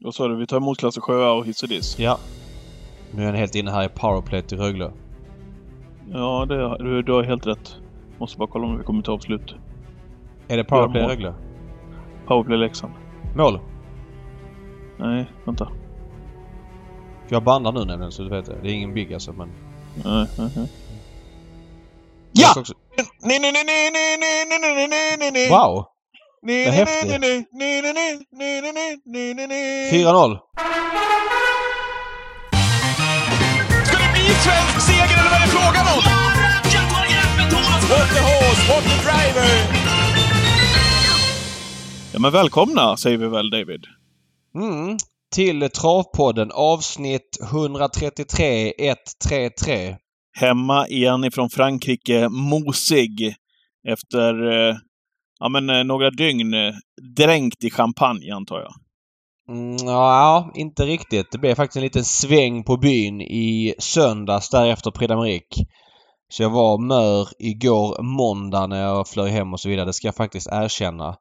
Vad sa du? Vi tar emot klasser sjöar och hiss och diss? Ja. Nu är han helt inne här i powerplay till Rögle. Ja, det, du, du har helt rätt. Måste bara kolla om vi kommer ta avslut. Är det powerplay Rögle? Powerplay Leksand. Mål? Nej, vänta. Jag bandar nu nämligen så du vet det. Det är ingen big alltså men... Nej, nej, nej. Ja! Också... Wow! Den häftigt! 4-0. Ska det bli svensk seger eller vad är det frågan om? Ja, men välkomna säger vi väl David? Mm. Till Travpodden avsnitt 133 133. Hemma igen ifrån Frankrike, mosig efter ja, men, eh, några dygn eh, dränkt i champagne antar jag. Mm, ja, inte riktigt. Det blev faktiskt en liten sväng på byn i söndags därefter Prix. Så jag var mör igår måndag när jag flög hem och så vidare. Det ska jag faktiskt erkänna.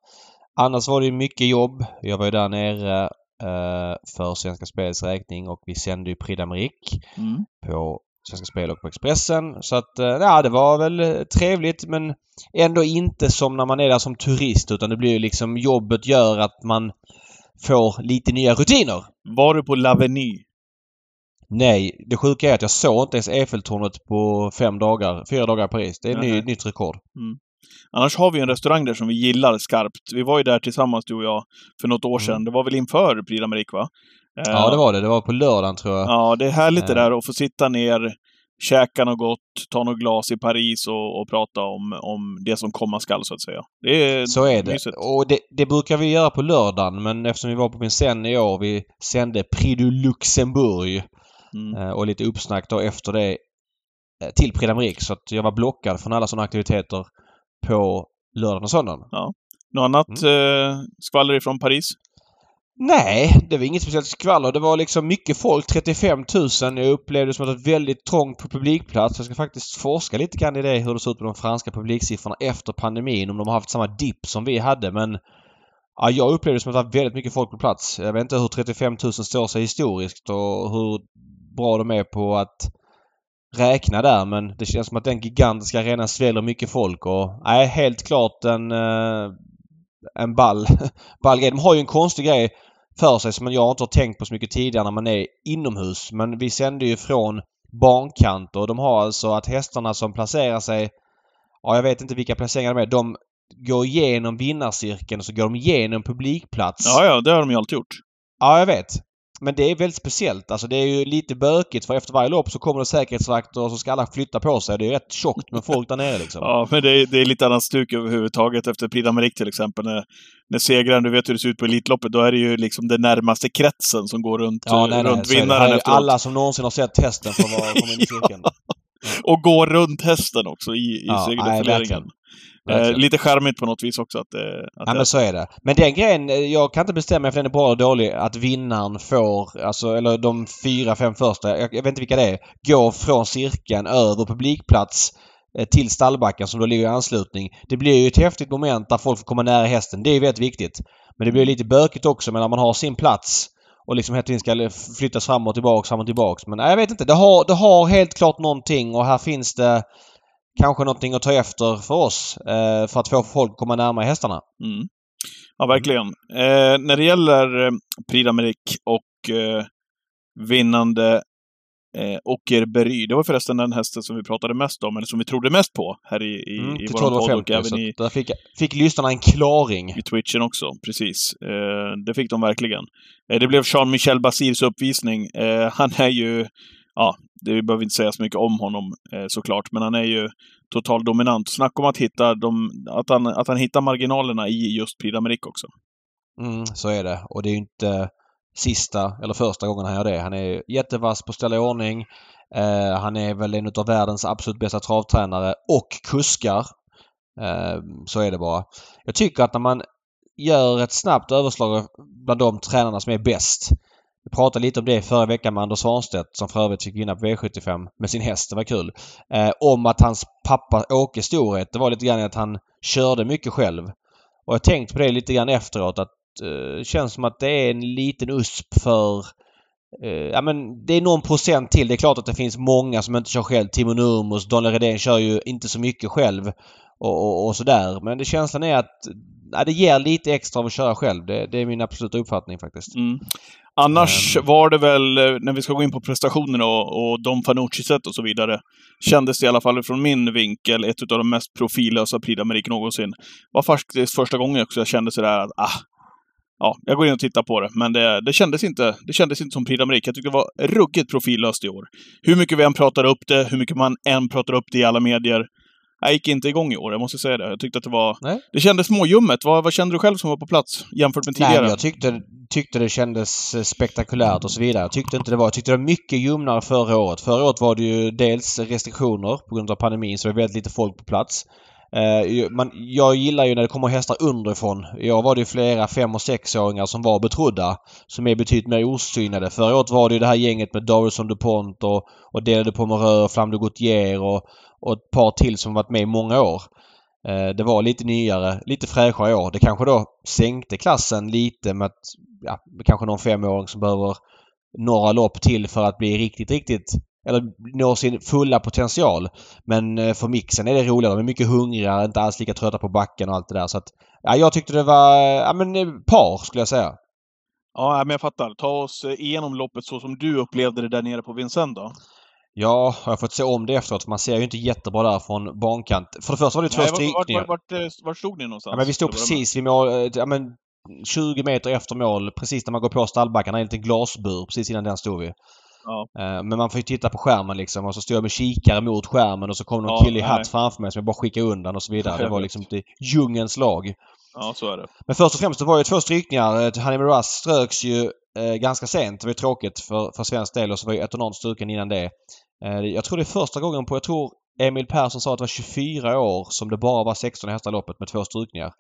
Annars var det mycket jobb. Jag var ju där nere eh, för Svenska Spels räkning och vi sände ju Prix Mm. på Svenska Spel och på Expressen. Så att, eh, ja det var väl eh, trevligt men ändå inte som när man är där som turist utan det blir ju liksom jobbet gör att man får lite nya rutiner. Var du på L'Avenue? Nej, det sjuka är att jag såg inte ens Eiffeltornet på fem dagar, fyra dagar i Paris. Det är ny, nytt rekord. Annars har vi en restaurang där som vi gillar skarpt. Vi var ju där tillsammans du och jag för något år Mm. sedan. Det var väl inför Prix va? Eh, Ja, det var det. Det var på lördagen tror jag. Ja, det är härligt det Eh. där att få sitta ner, käka något gott, ta något glas i Paris och, och prata om, om det som komma skall så att säga. Det är Så är det. mysigt. Och det, det brukar vi göra på lördagen men eftersom vi var på min sen i år, vi sände Prix du Luxemburg Mm. eh, och lite uppsnack då efter det eh, till Prix d'Amérique så att jag var blockad från alla sådana aktiviteter på lördagen och söndagen. Något annat Mm. eh, skvaller ifrån Paris? Nej, det var inget speciellt skvaller. Det var liksom mycket folk. 35 000. Jag upplevde det som att det var väldigt trångt på publikplats. Jag ska faktiskt forska lite grann i det, hur det ser ut på de franska publiksiffrorna efter pandemin. Om de har haft samma dipp som vi hade. Men ja, jag upplevde det som att det var väldigt mycket folk på plats. Jag vet inte hur 35 000 står sig historiskt och hur bra de är på att räkna där. Men det känns som att den gigantiska arenan sväller mycket folk och nej, helt klart en, eh, en ball, ball grej. De har ju en konstig grej för sig som jag inte har tänkt på så mycket tidigare när man är inomhus. Men vi sände ju från bankant och de har alltså att hästarna som placerar sig, ja jag vet inte vilka placeringar de är, de går igenom vinnarcirkeln och så går de igenom publikplats. Ja, ja, det har de ju alltid gjort. Ja, jag vet. Men det är väldigt speciellt. Alltså det är ju lite bökigt för efter varje lopp så kommer det säkerhetsvakter och så ska alla flytta på sig. Det är rätt tjockt med folk där nere liksom. Ja, men det är, det är lite annat stuk överhuvudtaget efter Prix d'Amérique till exempel. När, när segraren, du vet hur det ser ut på Elitloppet, då är det ju liksom den närmaste kretsen som går runt, Ja, nej, nej, runt. Här vinnaren efteråt. alla som någonsin har sett hästen får vara komma in i cirkeln. Och går runt hästen också i, i Ja, nej, verkligen. Eh, lite charmigt på något vis också att, eh, att Ja men så är det. Men den grejen, eh, jag kan inte bestämma ifall den är bra eller dålig, att vinnaren får, alltså, eller de fyra, fem första, jag, jag vet inte vilka det är, går från cirkeln över publikplats eh, till stallbacken som då ligger i anslutning. Det blir ju ett häftigt moment där folk får komma nära hästen. Det är ju väldigt viktigt. Men det blir lite bökigt också men när man har sin plats och liksom hela tiden ska flyttas fram och tillbaks, fram och tillbaks. Men nej, jag vet inte. Det har, det har helt klart någonting och här finns det kanske någonting att ta efter för oss eh, för att få folk att komma närmare hästarna. Mm. Ja, verkligen. Eh, när det gäller eh, Prix och eh, vinnande eh, Ockerberry. Det var förresten den hästen som vi pratade mest om, eller som vi trodde mest på här i, i, Mm, i vår podd och 12.50 även i, där fick, fick lyssnarna en klaring. i Twitchen också. Precis. Eh, det fick de verkligen. Eh, det blev Jean-Michel Basirs uppvisning. Eh, han är ju, ja, det vi behöver inte säga så mycket om honom eh, såklart, men han är ju total dominant. Snacka om att hitta de, att han, att han hittar marginalerna i just Prix d'Amérique också. Mm, så är det. Och det är ju inte sista eller första gången han gör det. Han är jättevass på att ställa i ordning. Eh, han är väl en av världens absolut bästa travtränare och kuskar. Eh, så är det bara. Jag tycker att när man gör ett snabbt överslag bland de tränarna som är bäst. Vi pratade lite om det förra veckan med Anders Svanstedt som för övrigt fick vinna på V75 med sin häst. Det var kul. Eh, om att hans pappa Åkes storhet, det var lite grann att han körde mycket själv. Och jag tänkte på det lite grann efteråt att Eh, känns som att det är en liten USP för eh, ja men det är någon procent till. Det är klart att det finns många som inte kör själv. Timo Nurmos, Daniel Redén kör ju inte så mycket själv och, och, och sådär. Men det känslan är att ja, det ger lite extra av att köra själv. Det, det är min absoluta uppfattning faktiskt. Mm. Annars var det väl, eh, när vi ska gå in på prestationerna och, och Dom Fanucci-set och så vidare, kändes det i alla fall från min vinkel ett av de mest profillösa Prix d'Amérique någonsin. var faktiskt första gången också jag kände sådär att, ah, ja, jag går in och tittar på det. Men det, det, kändes, inte, det kändes inte som Prix d'Amérique. Jag tyckte det var ruggigt profillöst i år. Hur mycket vi än pratar upp det, hur mycket man än pratar upp det i alla medier, jag gick inte igång i år, jag måste säga det. Jag tyckte att det var... Nej. Det kändes småljummet. Vad, vad kände du själv som var på plats jämfört med tidigare? Nej, jag tyckte, tyckte det kändes eh, spektakulärt och så vidare. Jag tyckte inte det var... Jag tyckte det var mycket ljumnare förra året. Förra året var det ju dels restriktioner på grund av pandemin, så det var väldigt lite folk på plats. Eh, man, jag gillar ju när det kommer hästar underifrån. År var det ju flera fem och sexåringar som var betrodda. Som är betydligt mer osynade. Förra året var det ju det här gänget med Davidson DuPont och, och Delade Pomereux och Flam de Gautier och, och ett par till som varit med i många år. Eh, det var lite nyare, lite fräschare år. Det kanske då sänkte klassen lite med att ja, kanske någon femåring som behöver några lopp till för att bli riktigt, riktigt eller nå sin fulla potential. Men eh, för mixen är det roligare. De är mycket hungrigare, inte alls lika trötta på backen och allt det där. Så att, ja, jag tyckte det var ja, men, eh, par skulle jag säga. Ja, men jag fattar. Ta oss igenom loppet så som du upplevde det där nere på Vincennes då. Ja, jag har fått se om det efteråt man ser ju inte jättebra där från bankant. För det första var det två strykningar. Vart, vart, vart, vart stod ni någonstans? Ja, men vi stod precis vid mål, eh, ja, men 20 meter efter mål. Precis när man går på stallbackarna. En liten glasbur. Precis innan den stod vi. Ja. Eh, Men man får ju titta på skärmen liksom och så stod jag med kikare mot skärmen och så kom någon Ja, kille i hatt framför mig som jag bara skickade undan och så vidare. Det var liksom inte djungelns lag. ja, så är det. Men först och främst det var ju två strykningar. Eh, Honey Miraz ströks ju eh, ganska sent. Det var ju tråkigt för, för svensk del och så var ju Etonant struken innan det. Eh, jag tror det är första gången på, jag tror Emil Persson sa att det var 24 år som det bara var 16 hästar i loppet med två strykningar.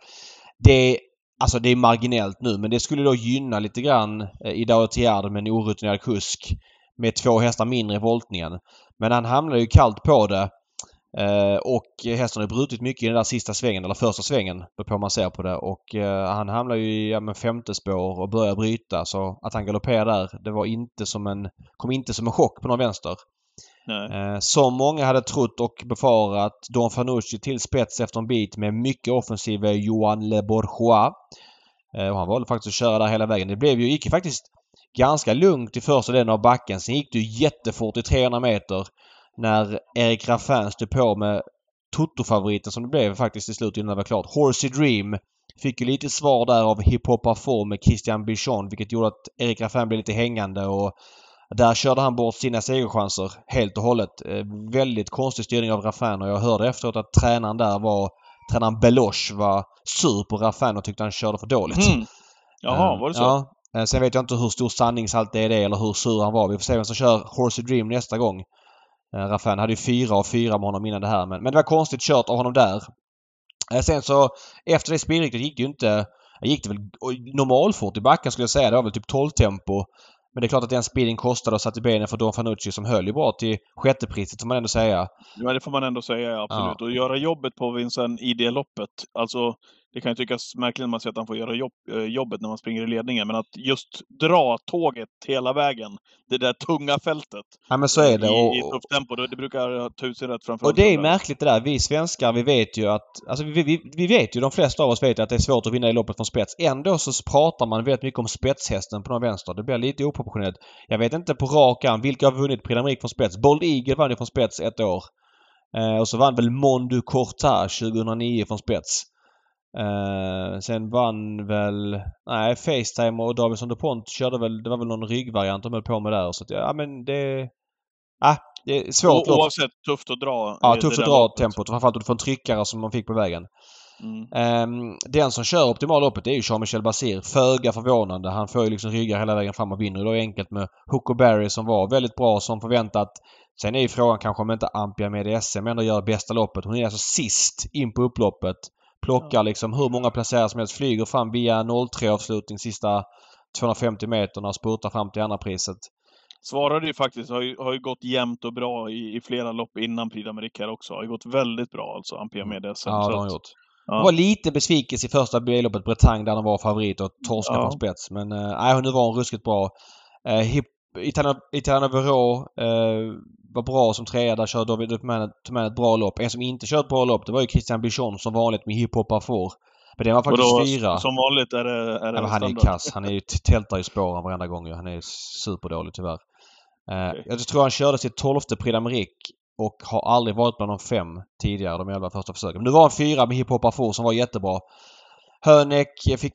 Det Alltså det är marginellt nu men det skulle då gynna lite grann eh, i David med en orutinerad kusk med två hästar mindre i voltningen. Men han hamnade ju kallt på det. Eh, och hästen har brutit mycket i den där sista svängen, eller första svängen, beror på hur man ser på det. Och han hamnar ju i ja, femte spår och börjar bryta. Så att han galopperar där, det var inte som en, kom inte som en chock på någon vänster. Nej. Eh, som många hade trott och befarat Don Fanucci till spets efter en bit med mycket offensiv eh, Johan Le Bourgeois. Eh, och han valde faktiskt att köra där hela vägen. Det blev ju, gick ju faktiskt ganska lugnt i första delen av backen. Sen gick det ju jättefort i 300 meter när Erik Raffin stod på med Toto-favoriten som det blev faktiskt i slut innan det var klart. Horsey Dream fick ju lite svar där av Hip Hop Form med Christian Bichon vilket gjorde att Erik Raffin blev lite hängande och där körde han bort sina segerchanser helt och hållet. Eh, väldigt konstig styrning av Raffin och jag hörde efteråt att tränaren där var Tränaren Beloche var sur på Raffin och tyckte han körde för dåligt. Mm. Jaha, Eh, var det så? Ja. Eh, Sen vet jag inte hur stor sanningshalt det är det eller hur sur han var. Vi får se vem som kör Horsey Dream nästa gång. Raffin hade ju fyra av fyra med honom innan det här men, men det var konstigt kört av honom där. Sen så efter det speedriktet gick det ju inte... Gick det väl normalfort i backen skulle jag säga. Det var väl typ 12 tempo. Men det är klart att den speeden kostade och satte benen för Don Fanucci som höll ju bra till sjättepriset får man ändå säga. Ja, det får man ändå säga, ja, absolut. Och göra jobbet på Vincent i det loppet. Alltså, det kan ju tyckas märkligt när man säger att han får göra jobb, eh, jobbet när man springer i ledningen, men att just dra tåget hela vägen, det där tunga fältet, Ja men så är det. i, Och, i tufft tempo, det, det brukar ta ut sig rätt framför Och det är märkligt det där. Vi svenskar vi vet ju att... Alltså vi, vi, vi vet ju, de flesta av oss vet ju att det är svårt att vinna i loppet från spets. Ändå så pratar man väldigt mycket om spetshästen på någon vänster. Det blir lite oproportionerligt. Jag vet inte på rak arm vilka har vunnit Prix från spets. Bold Eagle vann ju från spets ett år. Eh, och så vann väl Mondu Cortage 2009 från spets. Eh, sen vann väl... Nej, Facetime och Davidson DuPont körde väl... Det var väl någon ryggvariant de höll på med där. Så att, ja men det... Ah, det är svårt O-. Oavsett, tufft att dra. Ja, tufft att dra loppet. tempot. Framförallt om du får en tryckare som man fick på vägen. Mm. Ehm, den som kör optimalloppet det är ju Jean-Michel Basir. Föga förvånande. Han får ju liksom ryggar hela vägen fram och vinner. Det är enkelt med Hugo Barry som var väldigt bra som förväntat. Sen är ju frågan kanske om inte Ampia med SM ändå gör bästa loppet. Hon är alltså sist in på upploppet. Plockar liksom hur många placerare som helst. Flyger fram via 0-3 avslutning sista 250 meterna och spurtar fram till andra priset. Svarade ju faktiskt, har ju, har ju gått jämnt och bra i, i flera lopp innan Prix d'Amérique här också. Har ju gått väldigt bra alltså, Ampia med SM. Ja, det har han gjort. Det var lite besvikelse i första B-loppet Bretagne där de var favorit och torskade Ja. från spets. Men nej, nu var hon ruskigt bra. Eh, Hip- Italiano Vero eh, var bra som trea. Där körde David Duperman ett bra lopp. En som inte körde ett bra lopp det var ju Christian Bichon som vanligt med Hip Hop Parfour. Men den var faktiskt då, fyra. som vanligt är det, är det men han är ju kass. Han är ju tältar i spåren varenda gång. Han är superdålig tyvärr. Eh, Okej. Jag tror han körde sitt tolfte Prix d'Amérique och har aldrig varit bland de fem tidigare, de elva första försöken. Men nu var han fyra med Hip Hop Parfour som var jättebra. Hönek fick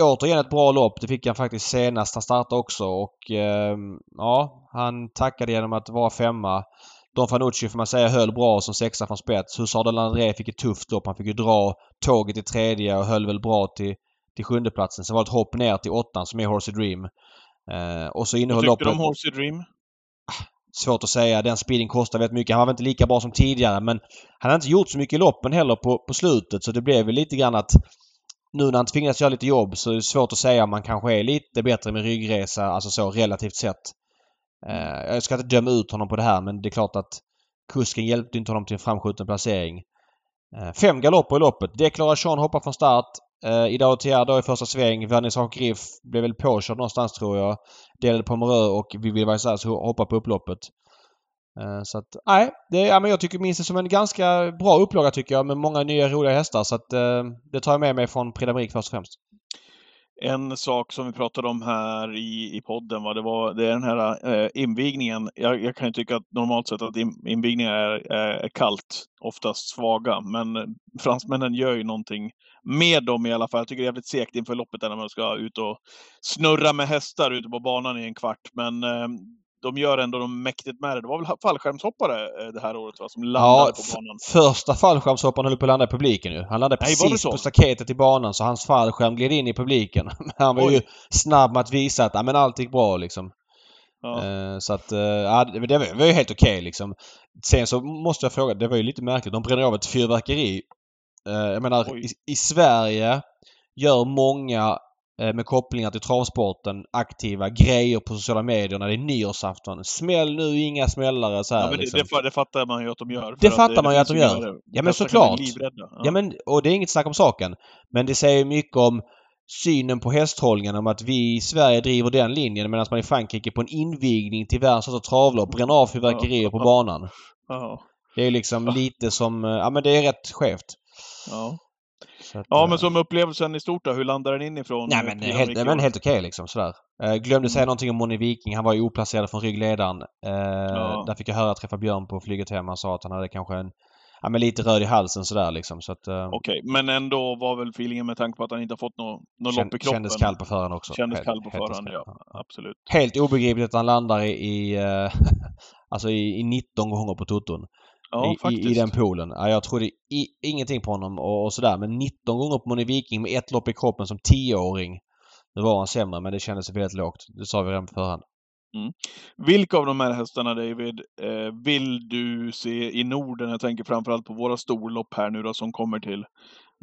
återigen ett bra lopp. Det fick han faktiskt senast han startade också och eh, ja, han tackade genom att vara femma. Don Fanucci får man säga höll bra som sexa från spets. Hussard de Landré fick ett tufft lopp. Han fick ju dra tåget i tredje och höll väl bra till, till sjundeplatsen. Sen var det ett hopp ner till åttan som är Horsey Dream. Eh, och så Vad innehöll tyckte loppet... du om Horsey Dream? Svårt att säga. Den speeden kostar väldigt mycket. Han var väl inte lika bra som tidigare men han har inte gjort så mycket i loppen heller på, på slutet så det blev väl lite grann att nu när han tvingas göra lite jobb så är det svårt att säga om han kanske är lite bättre med ryggresa, alltså så relativt sett. Eh, jag ska inte döma ut honom på det här men det är klart att kusken hjälpte inte honom till en framskjuten placering. Eh, fem galopper i loppet. Declaration hoppar från start. Eh, Idag Otier då i första sväng. Vernissage Griff blev väl påkörd någonstans tror jag. Delade Pomerö och Vivi Vaisas hoppar på upploppet. Eh, så att, nej. Det, ja, men jag tycker minst det som en ganska bra upplaga tycker jag med många nya roliga hästar. Så att eh, det tar jag med mig från Prix först och främst. En sak som vi pratade om här i, i podden, va, det, var, det är den här eh, invigningen. Jag, jag kan ju tycka att normalt sett att in, invigningar är, är, kallt, oftast svaga, men fransmännen gör ju någonting med dem i alla fall. Jag tycker det är jävligt segt inför loppet där när man ska ut och snurra med hästar ute på banan i en kvart. Men eh, de gör ändå de mäktigt med det. Det var väl fallskärmshoppare eh, det här året va, som landade Ja, på banan. första fallskärmshopparen höll på att landa i publiken ju. Han landade Nej, precis på staketet i banan så hans fallskärm gled in i publiken. Han var Oj. ju snabb med att visa att ja, men allt gick bra liksom. Ja. Eh, Så att, eh, ja, det var ju helt okej liksom. Sen så måste jag fråga, det var ju lite märkligt. De bränner av ett fyrverkeri. Jag menar, i, i Sverige gör många med kopplingar till travsporten aktiva grejer på sociala medier när det är nyårsafton. Smäll nu, inga smällare så här Ja, men det, liksom. det, det fattar man ju att de gör. Det fattar man ju att de gör. Ja, men såklart. livrädda. Ja men, och det är inget snack om saken. Men det säger mycket om synen på hästhållningen om att vi i Sverige driver den linjen medan man i Frankrike på en invigning till världens största travlopp bränner av fyrverkerier på banan. Ja, Det är liksom Ja. lite som... eh, Ja men det är rätt skevt. ja. Att, ja, eh, men som upplevelsen i stort då, hur landar den inifrån? Nej eh, men helt, men helt okej liksom sådär. Eh, glömde säga Mm. någonting om Moni Viking. Han var ju oplacerad från ryggledaren. Eh, Ja. Där fick jag höra att träffa Björn på flyget hem. Han sa att han hade kanske en... Ja men lite röd i halsen sådär liksom. Så att... eh, Okej, men ändå var väl feelingen med tanke på att han inte har fått något nå lopp i kroppen. Kändes kall på förhand också. Kändes Helt- kall på okej. ja. Absolut. Helt obegripligt att han landar i, i eh, alltså i, i 19 gånger på toton. Ja, I, i, I den poolen. Ja, jag trodde i, ingenting på honom och, och sådär. Men 19 gånger på Moni Viking med ett lopp i kroppen som 10-åring. Nu var han sämre men det kändes väldigt lågt. Det sa vi redan på förhand. Vilka av de här hästarna, David, eh, vill du se i Norden? Jag tänker framförallt på våra storlopp här nu då som kommer till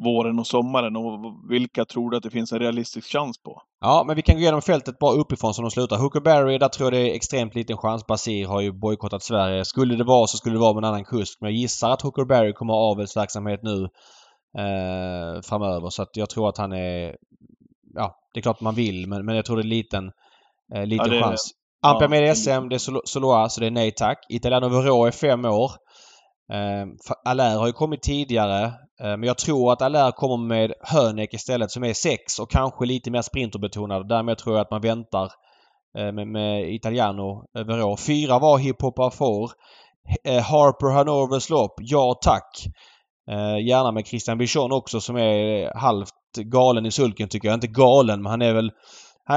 våren och sommaren. Och vilka tror du att det finns en realistisk chans på? Ja, men vi kan gå igenom fältet bara uppifrån som de slutar. Huckleberry, där tror jag det är extremt liten chans. Basir har ju bojkottat Sverige. Skulle det vara så skulle det vara med en annan kusk. Men jag gissar att Huckleberry kommer ha avelsverksamhet nu eh, framöver. Så att jag tror att han är... Ja, det är klart man vill men, men jag tror det är liten, eh, liten det är- chans. Ampia ja, med det SM, det är Solo- Soloa, så det är nej tack. Italiano Vero är fem år. Eh, Allaire har ju kommit tidigare. Eh, men jag tror att Allaire kommer med Hönek istället som är sex och kanske lite mer sprinterbetonad. Därmed tror jag att man väntar eh, med, med Italiano över år. Fyra var Hip får. Eh, Harper Hanovers lopp, ja tack. Eh, gärna med Christian Bichon också som är halvt galen i sulken tycker jag. Inte galen men han är väl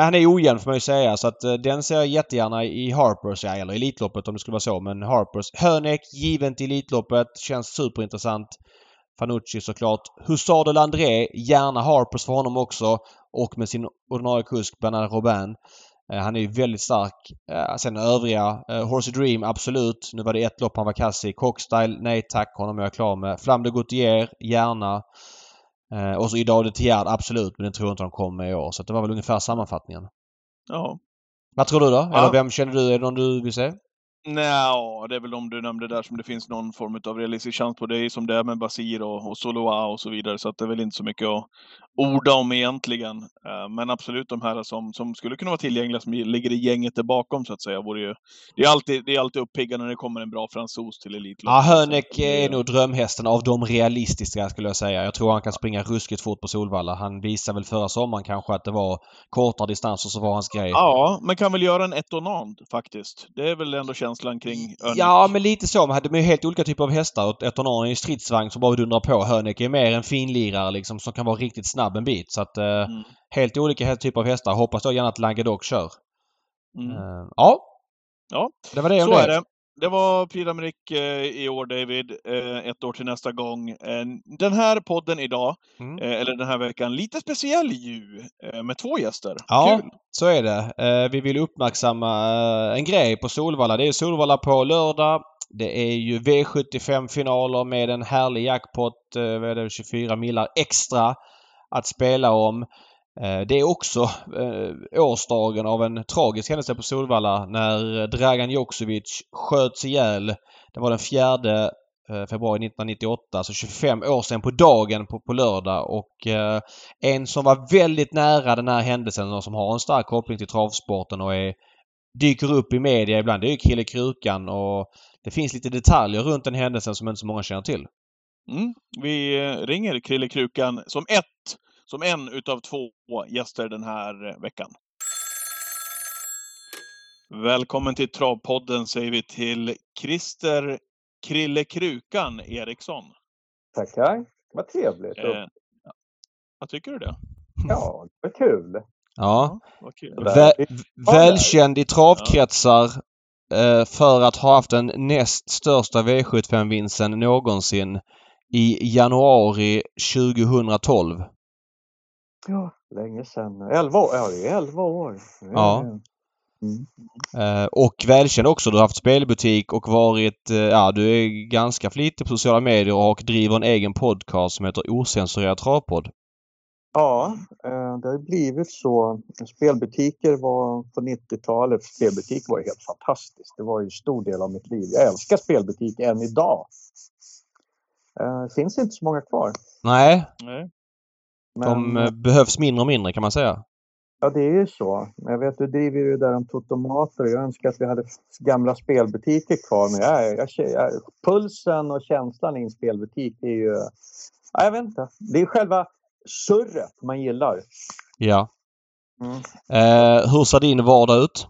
han är ojämn får man ju säga så att eh, den ser jag jättegärna i Harpers, ja, eller Elitloppet om det skulle vara så men Harpers. Hönek givet i Elitloppet. Känns superintressant. Fanucci såklart. Hussard de Landré, gärna Harpers för honom också. Och med sin ordinarie kusk Bernard Robin. Eh, Han är ju väldigt stark. Eh, Sen övriga. eh, Horsey Dream, absolut. Nu var det ett lopp han var kass i. Cockstyle, nej tack. Honom är jag klar med. Flam de Gautier, gärna. Eh, Och så Idao de Tiard, absolut. Men den tror jag inte de kommer i år. Så det var väl ungefär sammanfattningen. Ja, Vad tror du då? Ja. Eller vem känner du? Är det någon du vill se? Nej, det är väl de du nämnde där som det finns någon form av realistisk chans på. Det är ju som det är med Basir och, och Soloa och så vidare, så att det är väl inte så mycket att orda om egentligen. Eh, Men absolut de här som, som skulle kunna vara tillgängliga, som ligger i gänget där bakom så att säga, vore ju... Det är alltid, det är alltid uppiggande när det kommer en bra fransos till elitlaget. Ja, Hönek är nog drömhästen av de realistiska skulle jag säga. Jag tror han kan springa ruskigt fort på Solvalla. Han visade väl förra sommaren kanske att det var kortare distanser som var hans grej. Ja, men kan väl göra en etonand faktiskt. Det är väl ändå känslan kring Örnek. Ja, men lite så. Man hade med helt olika typer av hästar. Etonard är en stridsvagn som bara dundrar på. Hönek är mer en finlirare liksom som kan vara riktigt snabb en bit. Så att eh, Mm. helt olika typer av hästar. Hoppas då gärna att Languedoc kör. Mm. Eh, ja. Ja, Det var det om Så det. är det. Det var Prix eh, i år, David. Eh, ett år till nästa gång. Eh, den här podden idag, Mm. eller den här veckan, lite speciell ju. Med två gäster. Ja, Kul! så är det. Vi vill uppmärksamma en grej på Solvalla. Det är Solvalla på lördag. Det är ju V75-finaler med en härlig jackpot, eh, vad är det, 24 millar extra att spela om. Eh, det är också eh, årsdagen av en tragisk händelse på Solvalla när Dragan Joksovic sköts ihjäl. Det var den 4 eh, februari 1998, så 25 år sedan på dagen på, på lördag. Och eh, en som var väldigt nära den här händelsen och som har en stark koppling till travsporten och är, dyker upp i media ibland. Det är ju Krille Krukan och det finns lite detaljer runt den händelsen som inte så många känner till. Mm. Vi ringer Krille Krukan som ett, som en utav två gäster den här eh, veckan. Välkommen till Travpodden säger vi till Christer Krille Krukan Eriksson. Tackar. Vad trevligt. Eh, vad tycker du det? Ja, det var kul. Ja. Vad kul. Där. Vä välkänd i travkretsar eh, för att ha haft den näst största V75-vinsten någonsin i januari 2012. Ja, länge sedan. Elva år. Ja, det är elva år. Ja. Mm. Eh, och välkänd också. Du har haft spelbutik och varit... Eh, ja, du är ganska flitig på sociala medier och driver en egen podcast som heter Osensurerad travpodd. Ja, eh, det har ju blivit så. Spelbutiker var på 90-talet. Spelbutik var ju helt fantastiskt. Det var ju en stor del av mitt liv. Jag älskar spelbutik än idag. Det finns inte så många kvar. Nej, Nej. Men, de eh, behövs mindre och mindre kan man säga. Ja, det är ju så. Jag vet, du driver ju där om totomater. Jag önskar att vi hade gamla spelbutiker kvar. Men jag, jag, jag, pulsen och känslan i en spelbutik, är ju... Ja, jag vet inte. Det är själva surret man gillar. Ja. Mm. Eh, hur ser din vardag ut?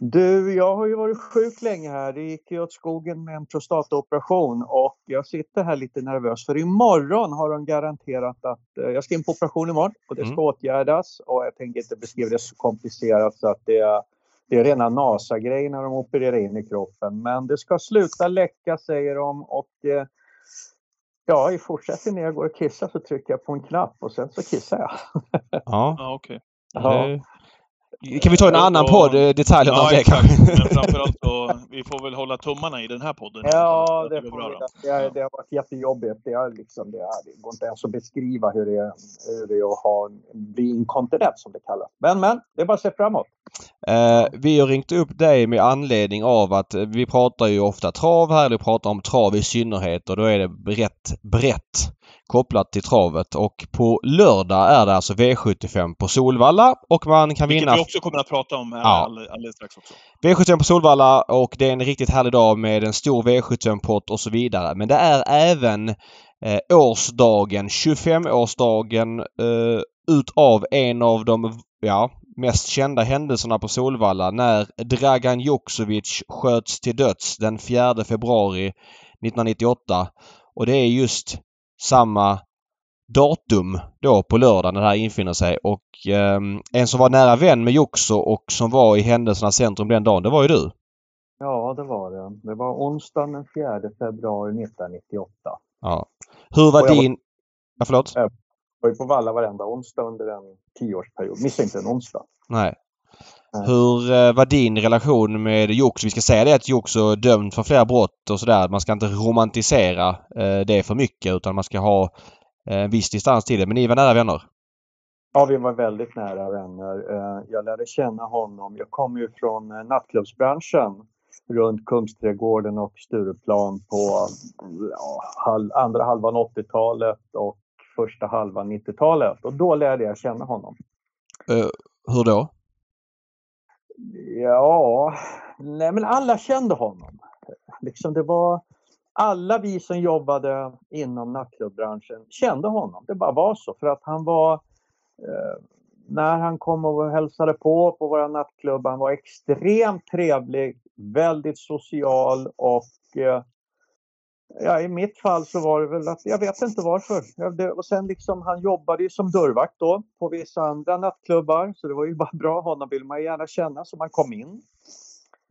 Du, jag har ju varit sjuk länge här. Det gick ju åt skogen med en prostataoperation och jag sitter här lite nervös för imorgon har de garanterat att eh, jag ska in på operation imorgon och det ska Mm. åtgärdas och jag tänker inte beskriva det så komplicerat så att det är, det är rena NASA-grejer när de opererar in i kroppen. Men det ska sluta läcka säger de och eh, ja, i fortsättningen när jag går och kissar så trycker jag på en knapp och sen så kissar jag. Ja. Ja, okej. Ja. Det... Kan vi ta en annan Och- podd? eh, Detaljerna om Ja, det exakt. kanske? Men framförallt så, vi får väl hålla tummarna i den här podden. Ja, Så det, går får bra vi, det, är- det har varit jättejobbigt. Det, är liksom, det, är, det går inte ens att beskriva hur det är, hur det är att ha, bli inkontinent som det kallas. Men, men, det är bara att se framåt. Eh, vi har ringt upp dig med anledning av att eh, vi pratar ju ofta trav här, vi pratar om trav i synnerhet och då är det rätt brett kopplat till travet. Och på lördag är det alltså V75 på Solvalla och man kan Vilket vinna vi också kommer att prata om Ja. alldeles, alldeles strax också. V75 på Solvalla och det är en riktigt härlig dag med en stor V75-pott och så vidare. Men det är även eh, årsdagen, 25-årsdagen eh, utav en av de ja, mest kända händelserna på Solvalla när Dragan Joksovic sköts till döds den 4 februari 1998. Och det är just samma datum då på lördag när det här infinner sig och ehm, en som var nära vän med Jokso och som var i händelsernas centrum den dagen, det var ju du. Ja, det var det. Det var onsdagen den 4 februari 1998. Ja. Hur var jag var- din... Ja, förlåt? Jag var ju på Valla varenda onsdag under en tioårsperiod. Missa inte en onsdag. Nej. Nej. Hur eh, var din relation med Jokso? Vi ska säga det att Jokso är dömd för flera brott och sådär. Man ska inte romantisera eh, det för mycket utan man ska ha eh, en viss distans till det. Men ni var nära vänner? Ja, vi var väldigt nära vänner. Eh, jag lärde känna honom. Jag kom ju från eh, nattklubbsbranschen runt Kungsträdgården och Stureplan på andra halvan 80-talet och första halvan 90-talet. Och då lärde jag känna honom. Uh, hur då? Ja, nej men alla kände honom. Liksom det var, alla vi som jobbade inom nattklubbbranschen kände honom. Det bara var så för att han var eh, när han kom och hälsade på på våra nattklubbar, han var extremt trevlig, väldigt social och eh, ja, i mitt fall så var det väl att, jag vet inte varför. Och sen liksom, han jobbade ju som dörrvakt då på vissa andra nattklubbar, så det var ju bara bra. Honom vill man gärna känna, så man kom in.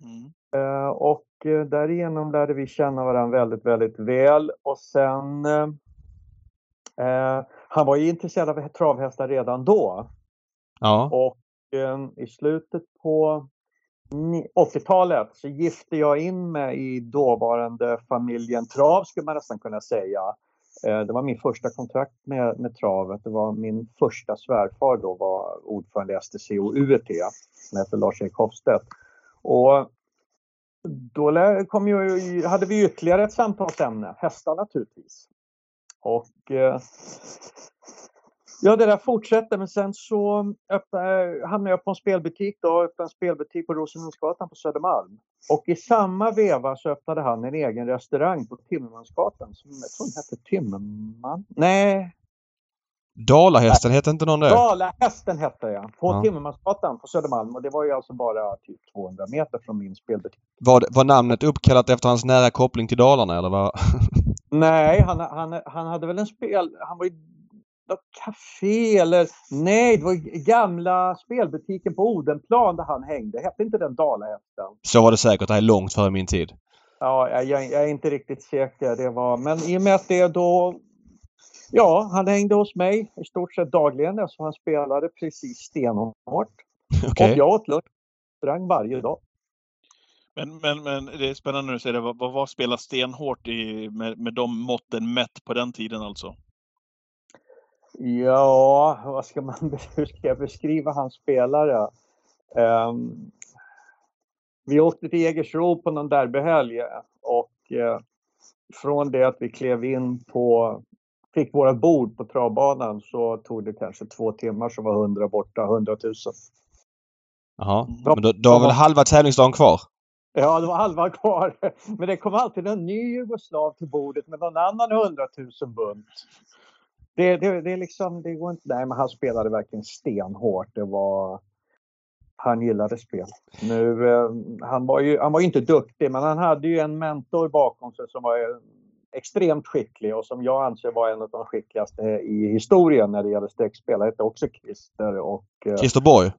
Mm. Uh, och uh, därigenom lärde vi känna varandra väldigt, väldigt väl. Och sen... Uh, han var ju intresserad av travhästar redan då. Ja. Och i slutet på 80-talet så gifte jag in mig i dåvarande familjen Trav skulle man nästan kunna säga. Eh, det var min första kontrakt med, med travet. Det var min första svärfar då var ordförande i STC och UET som hette Lars-Erik Hofstedt. Och då kom ju, hade vi ytterligare ett samtalsämne, hästar naturligtvis. Och eh, Ja, det där fortsätter men sen så öppnade, hamnade jag på en spelbutik då, öppnade en spelbutik på Rosenlundsgatan på Södermalm. Och i samma veva så öppnade han en egen restaurang på Timmermansgatan som jag tror den hette Timmerman. Nej. Dalahästen hette inte någon där? Dalahästen hette jag. På ja. Timmermansgatan på Södermalm och det var ju alltså bara typ 200 meter från min spelbutik. Var, var namnet uppkallat efter hans nära koppling till Dalarna eller vad? Nej, han, han, han hade väl en spel... Han var ju något café eller nej, det var gamla spelbutiken på Odenplan där han hängde. Hette inte den Dalahästen? Så var det säkert. Det här är långt före min tid. Ja, jag, jag, är inte riktigt säker. Det var, men i och med att det då Ja, han hängde hos mig i stort sett dagligen eftersom han spelade precis stenhårt. Okay. Och jag åt lunch restaurang varje dag. Men, men, men det är spännande när du säger det. Vad, vad spelar stenhårt i, med, med de måtten mätt på den tiden alltså? Ja, vad ska man, hur ska jag beskriva hans spelare? Um, vi åkte till Jägersro på någon derbyhelg och uh, från det att vi klev in på, fick våra bord på travbanan så tog det kanske två timmar så var 100 borta, 100 000. Jaha, men då, då var väl halva tävlingsdagen kvar? Ja, det var halva kvar. Men det kom alltid en ny jugoslav till bordet med någon annan 100 000 bunt det, det, det, är liksom, det går inte. Nej, men han spelade verkligen stenhårt. Det var, han gillade spel. Nu, eh, han, var ju, han var inte duktig, men han hade ju en mentor bakom sig som var extremt skicklig och som jag anser var en av de skickligaste i historien när det gäller streckspel. Han hette också Christer. Och, eh, Christer Borg?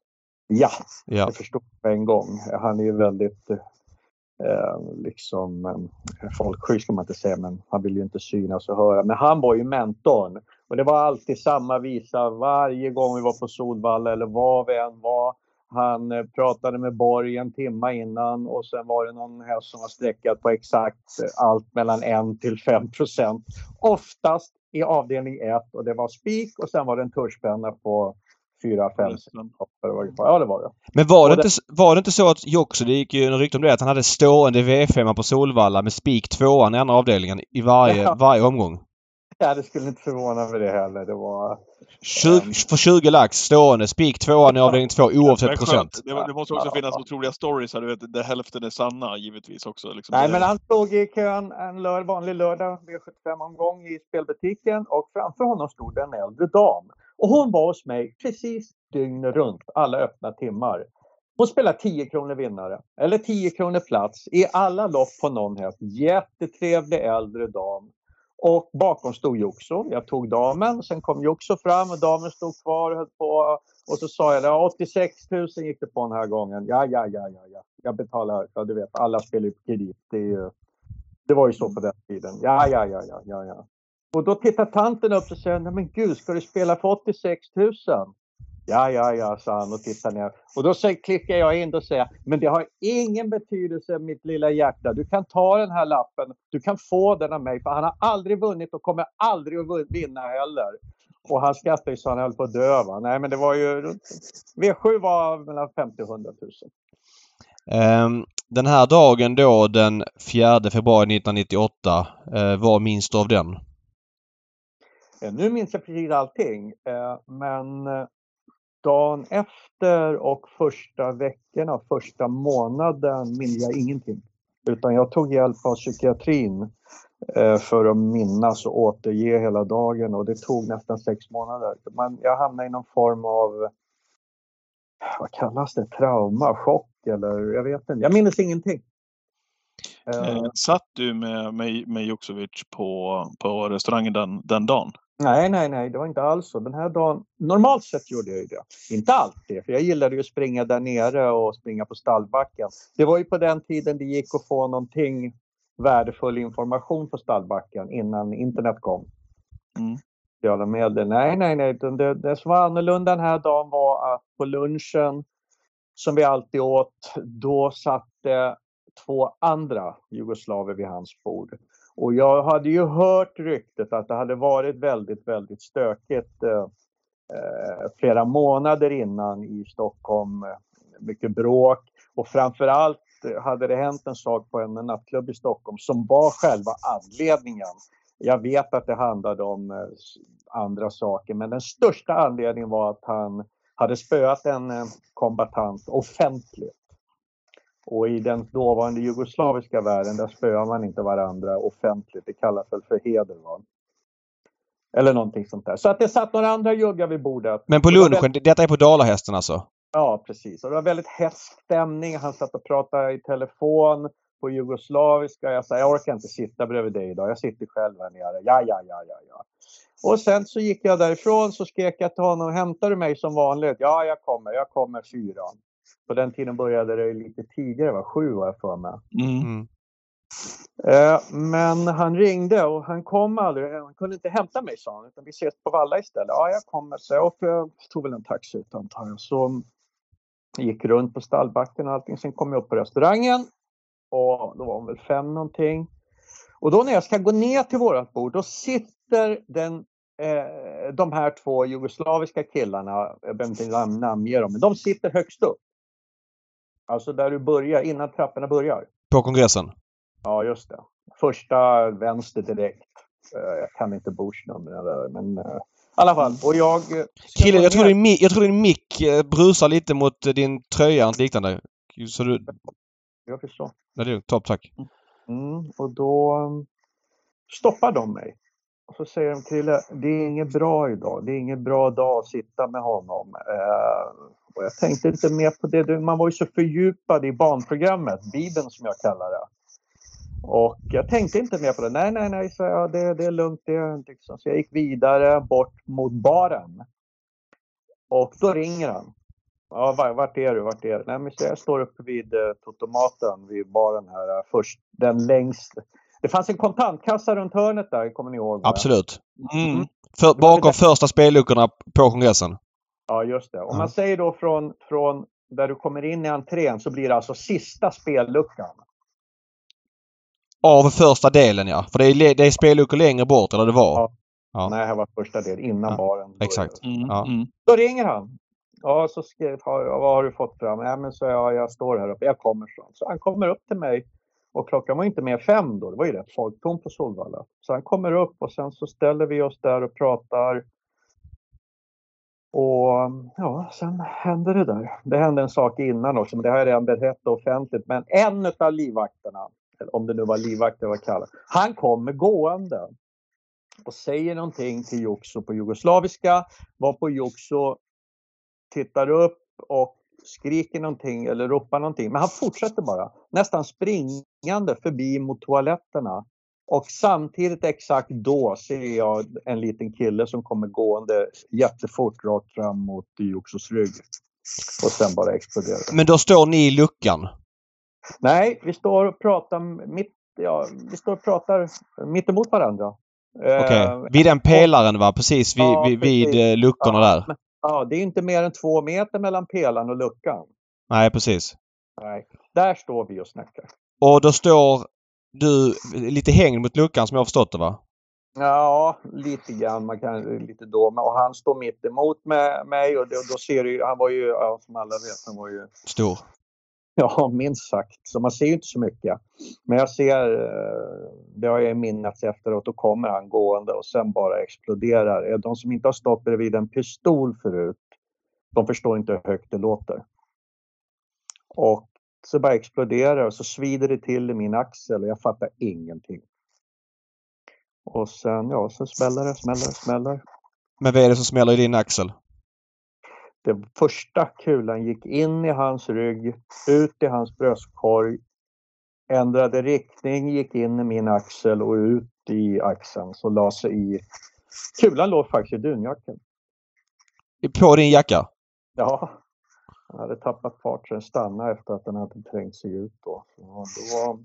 Ja, ja. det förstod jag en gång. Han är ju väldigt eh, liksom eh, folksjuk ska man inte säga, men han vill ju inte synas och höra. Men han var ju mentorn. Och det var alltid samma visa varje gång vi var på Solvalla eller var vi än var. Han eh, pratade med Borg en timme innan och sen var det någon häst som var sträckad på exakt eh, allt mellan 1 till 5 procent. Oftast i avdelning 1 och det var spik och sen var det en tuschpenna på 4, 5, 6 Ja, det var det. Men var det, det, inte, var det inte så att Joxo, det gick ju en rykte om det, att han hade stående V5 på Solvalla med spik tvåan i andra avdelningen i varje, ja. varje omgång? Ja, det skulle inte förvåna mig det heller. Det var... 20, för 20 lax stående, spik tvåan i avdelning 2 oavsett procent. Det, det, måste också finnas otroliga stories här, du vet, där hälften är sanna givetvis också. Liksom. Nej, men han stod i kön en lör, vanlig lördag, V75-omgång i spelbutiken och framför honom stod en äldre dam. Och hon var hos mig precis dygnet runt, alla öppna timmar. Hon spelar 10 kronor vinnare, eller 10 kronor plats i alla lopp på någon häst. Jättetrevlig äldre dam. Och bakom stod Juxo. Jag tog damen, sen kom Juxo fram och damen stod kvar och höll på. Och så sa jag, 86 000 gick det på den här gången. Ja, ja, ja, ja, ja. Jag betalar, ja du vet, alla spelar ju på kredit. Det, ju, det var ju så på den tiden. Ja, ja, ja, ja, ja, ja. Och då tittar tanten upp och säger, nej men gud, ska du spela för 86 000? Ja, ja, ja, sa han och tittade ner. Och då klickar jag in och säger, men det har ingen betydelse mitt lilla hjärta. Du kan ta den här lappen, du kan få den av mig, för han har aldrig vunnit och kommer aldrig att vinna heller. Och han skrattade ju så han höll på att dö. Va? Nej, men det var ju... V7 var mellan 50 och 100 000. Ehm, den här dagen då den 4 februari 1998, eh, vad minns du av den? Eh, Nu minns jag precis allting, eh, men dagen efter och första veckorna, första månaden minns jag ingenting. Utan jag tog hjälp av psykiatrin eh, för att minnas och återge hela dagen och det tog nästan sex månader. Men jag hamnade i någon form av, vad kallas det, trauma, chock eller jag vet inte. Jag minns ingenting. Eh, Eh, satt du med, med, med Joksovic på, på restaurangen den, den dagen? Nej, nej, nej, det var inte alls så. Den här dagen, normalt sett gjorde jag ju det. Inte alltid, för jag gillade ju att springa där nere och springa på stallbacken. Det var ju på den tiden det gick att få någonting värdefull information på stallbacken innan internet kom. Mm. Sociala medier. Nej, nej, nej. Det, det som var annorlunda den här dagen var att på lunchen, som vi alltid åt, då satt det två andra jugoslaver vid hans bord. Och jag hade ju hört ryktet att det hade varit väldigt, väldigt stökigt eh, eh flera månader innan i Stockholm. Eh, mycket bråk och framförallt eh, hade det hänt en sak på en nattklubb i Stockholm som var själva anledningen. Jag vet att det handlade om andra saker men den största anledningen var att han hade spöat en kombatant offentligt. Och i den dåvarande jugoslaviska världen, där spöar man inte varandra offentligt. Det kallas väl för heder, va? Eller någonting sånt där. Så att det satt några andra juggar vid bordet. Men på lunchen, detta är på Dalahästen alltså? Ja, precis. Och det var väldigt hätsk stämning. Han satt och pratade i telefon på jugoslaviska. Jag sa, jag orkar inte sitta bredvid dig idag. Jag sitter själv här nere. Ja, ja, ja, ja, ja. Och sen så gick jag därifrån så skrek jag till honom, hämtar du mig som vanligt? Ja, jag kommer. Jag kommer fyra. På den tiden började det lite tidigare, va? sju var jag för mig. Mm. Mm. Eh, Men han ringde och han kom aldrig. Han kunde inte hämta mig sa han, utan vi ses på Valla istället. Ja, jag kommer. Så jag jag tog väl en taxi ut antar jag. Så gick runt på stallbacken och allting. Sen kom jag upp på restaurangen och då var hon väl fem någonting. Och då när jag ska gå ner till vårat bord, då sitter den, eh, de här två jugoslaviska killarna, jag behöver inte nam- namnge dem, men de sitter högst upp. Alltså där du börjar, innan trapporna börjar. På kongressen? Ja, just det. Första vänster direkt. Eh, Jag kan inte Bush-numren där, men eh, i alla fall. Och jag... eh, gå jag tror, din, mi- jag tror din mick brusar lite mot din tröja något liknande. Så du... Jag förstår. Ja, det är topp, tack. Mm, och då um, stoppar de mig. Och så säger de till det är inget bra idag. Det är ingen bra dag att sitta med honom. Eh, och jag tänkte inte mer på det. Man var ju så fördjupad i barnprogrammet, Bibeln som jag kallar det. Och jag tänkte inte mer på det. Nej, nej, nej, så jag, det, det är lugnt. Det är liksom. Så jag gick vidare bort mot baren. Och då ringer han. Ja, var- vart är du? Vart är du? Nej, men så jag står uppe vid eh, totomaten vid baren här. Eh, först den längst. Det fanns en kontantkassa runt hörnet där, kommer ni ihåg? Absolut. Mm. För, var bakom det- första spelluckorna på kongressen. Ja, just det. Om Ja. man säger då från, från där du kommer in i entrén så blir det alltså sista spelluckan. Av första delen ja. För det är, det är spelluckor längre bort, eller det var. Ja. Ja. Nej, här var första del innan Ja, baren började. exakt. Mm. Ja. Mm. Då ringer han. Ja, så skrev ja, vad har du fått fram? Ja, men så jag, jag står här uppe. Jag kommer så. Så han kommer upp till mig. Och klockan var inte mer fem då. Det var ju rätt folktomt på Solvalla. Så han kommer upp och sen så ställer vi oss där och pratar. Och ja, sen hände det där. Det hände en sak innan också, men det har jag redan berättat offentligt. Men en av livvakterna, eller om det nu var livvakter vad kallar han kommer gående och säger någonting till Juxo på jugoslaviska. Varpå Juxo tittar upp och skriker någonting eller ropar någonting. Men han fortsätter bara, nästan springande förbi mot toaletterna. Och samtidigt exakt då ser jag en liten kille som kommer gående jättefort rakt fram mot Juxos rygg. Och sen bara exploderar det. Men då står ni i luckan. Nej, vi står och pratar mitt, ja, vi står och pratar mitt emot varandra. Okej. Eh, Vid den pelaren va? Precis vid, Ja, vid, vid precis. eh, luckorna Ja, där. men- Ja, det är inte mer än två meter mellan pelaren och luckan. Nej, precis. Nej, där står vi och snackar. Och då står du lite hängd mot luckan som jag har förstått det va? Ja, lite grann. Man kan, lite då. Och han står mitt emot med mig och då, då ser du Han var ju, ja, som alla vet, han var ju... Stor. Ja, minst sagt. Så man ser ju inte så mycket. Men jag ser, eh, det har jag minnats efteråt, då kommer han gående och sen bara exploderar. De som inte har stått bredvid en pistol förut, de förstår inte hur högt det låter. Och så bara exploderar och så svider det till i min axel och jag fattar ingenting. Och sen, ja, så smäller det, smäller, smäller. Men vad är det som smäller i din axel? Den första kulan gick in i hans rygg, ut i hans bröstkorg, ändrade riktning, gick in i min axel och ut i axeln. Så la sig i... Kulan låg faktiskt i dunjackan. På din jacka? Ja. Han hade tappat fart så den stannade efter att den hade trängt sig ut. Då. då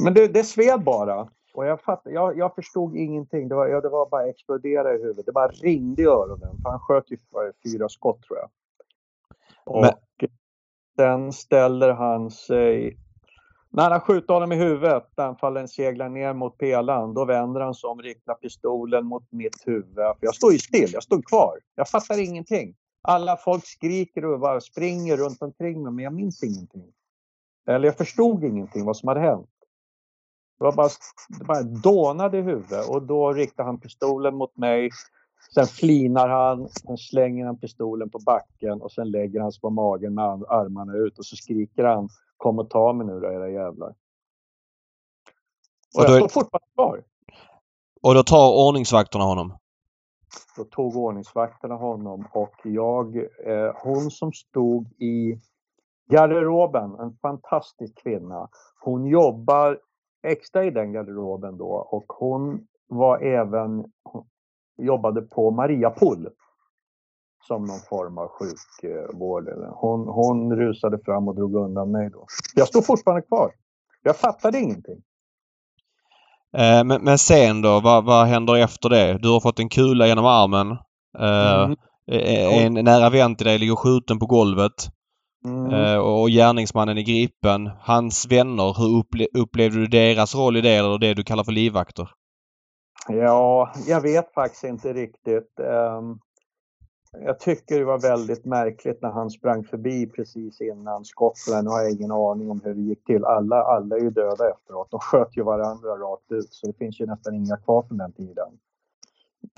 Men det, det sved bara. Och jag, fatt, jag, jag förstod ingenting. Det var, ja, det var bara explodera i huvudet. Det bara ringde i öronen. För han sköt ju fyra skott tror jag. Och Men... sen ställer han sig... När han har skjutit honom i huvudet, anfallen seglar ner mot pelaren, då vänder han sig om, riktar pistolen mot mitt huvud. För jag står ju still, jag stod kvar. Jag fattar ingenting. Alla folk skriker och bara springer runt omkring mig, men jag minns ingenting. Eller jag förstod ingenting vad som hade hänt. Det, var bara, det bara dånade i huvudet och då riktar han pistolen mot mig. Sen flinar han, sen slänger han pistolen på backen och sen lägger han sig på magen med armarna ut och så skriker han Kom och ta mig nu då era jävlar. Och, och då... jag står fortfarande kvar. Och då tar ordningsvakterna honom? Då tog ordningsvakterna honom och jag, eh, hon som stod i garderoben, en fantastisk kvinna. Hon jobbar extra i den garderoben då och hon var även, jobbade på Mariapol som någon form av sjukvård. Hon, hon rusade fram och drog undan mig då. Jag stod fortfarande kvar. Jag fattade ingenting. Eh, men, men sen då, vad, vad händer efter det? Du har fått en kula genom armen. Eh, mm. En nära vän till dig ligger skjuten på golvet. Mm. Eh, och gärningsmannen är gripen. Hans vänner, hur upple upplevde du deras roll i det eller det du kallar för livvakter? Ja, jag vet faktiskt inte riktigt. Um, jag tycker det var väldigt märkligt när han sprang förbi precis innan skotten. Nu har jag ingen aning om hur det gick till. Alla, alla är ju döda efteråt. De sköt ju varandra rakt ut så det finns ju nästan inga kvar från den tiden.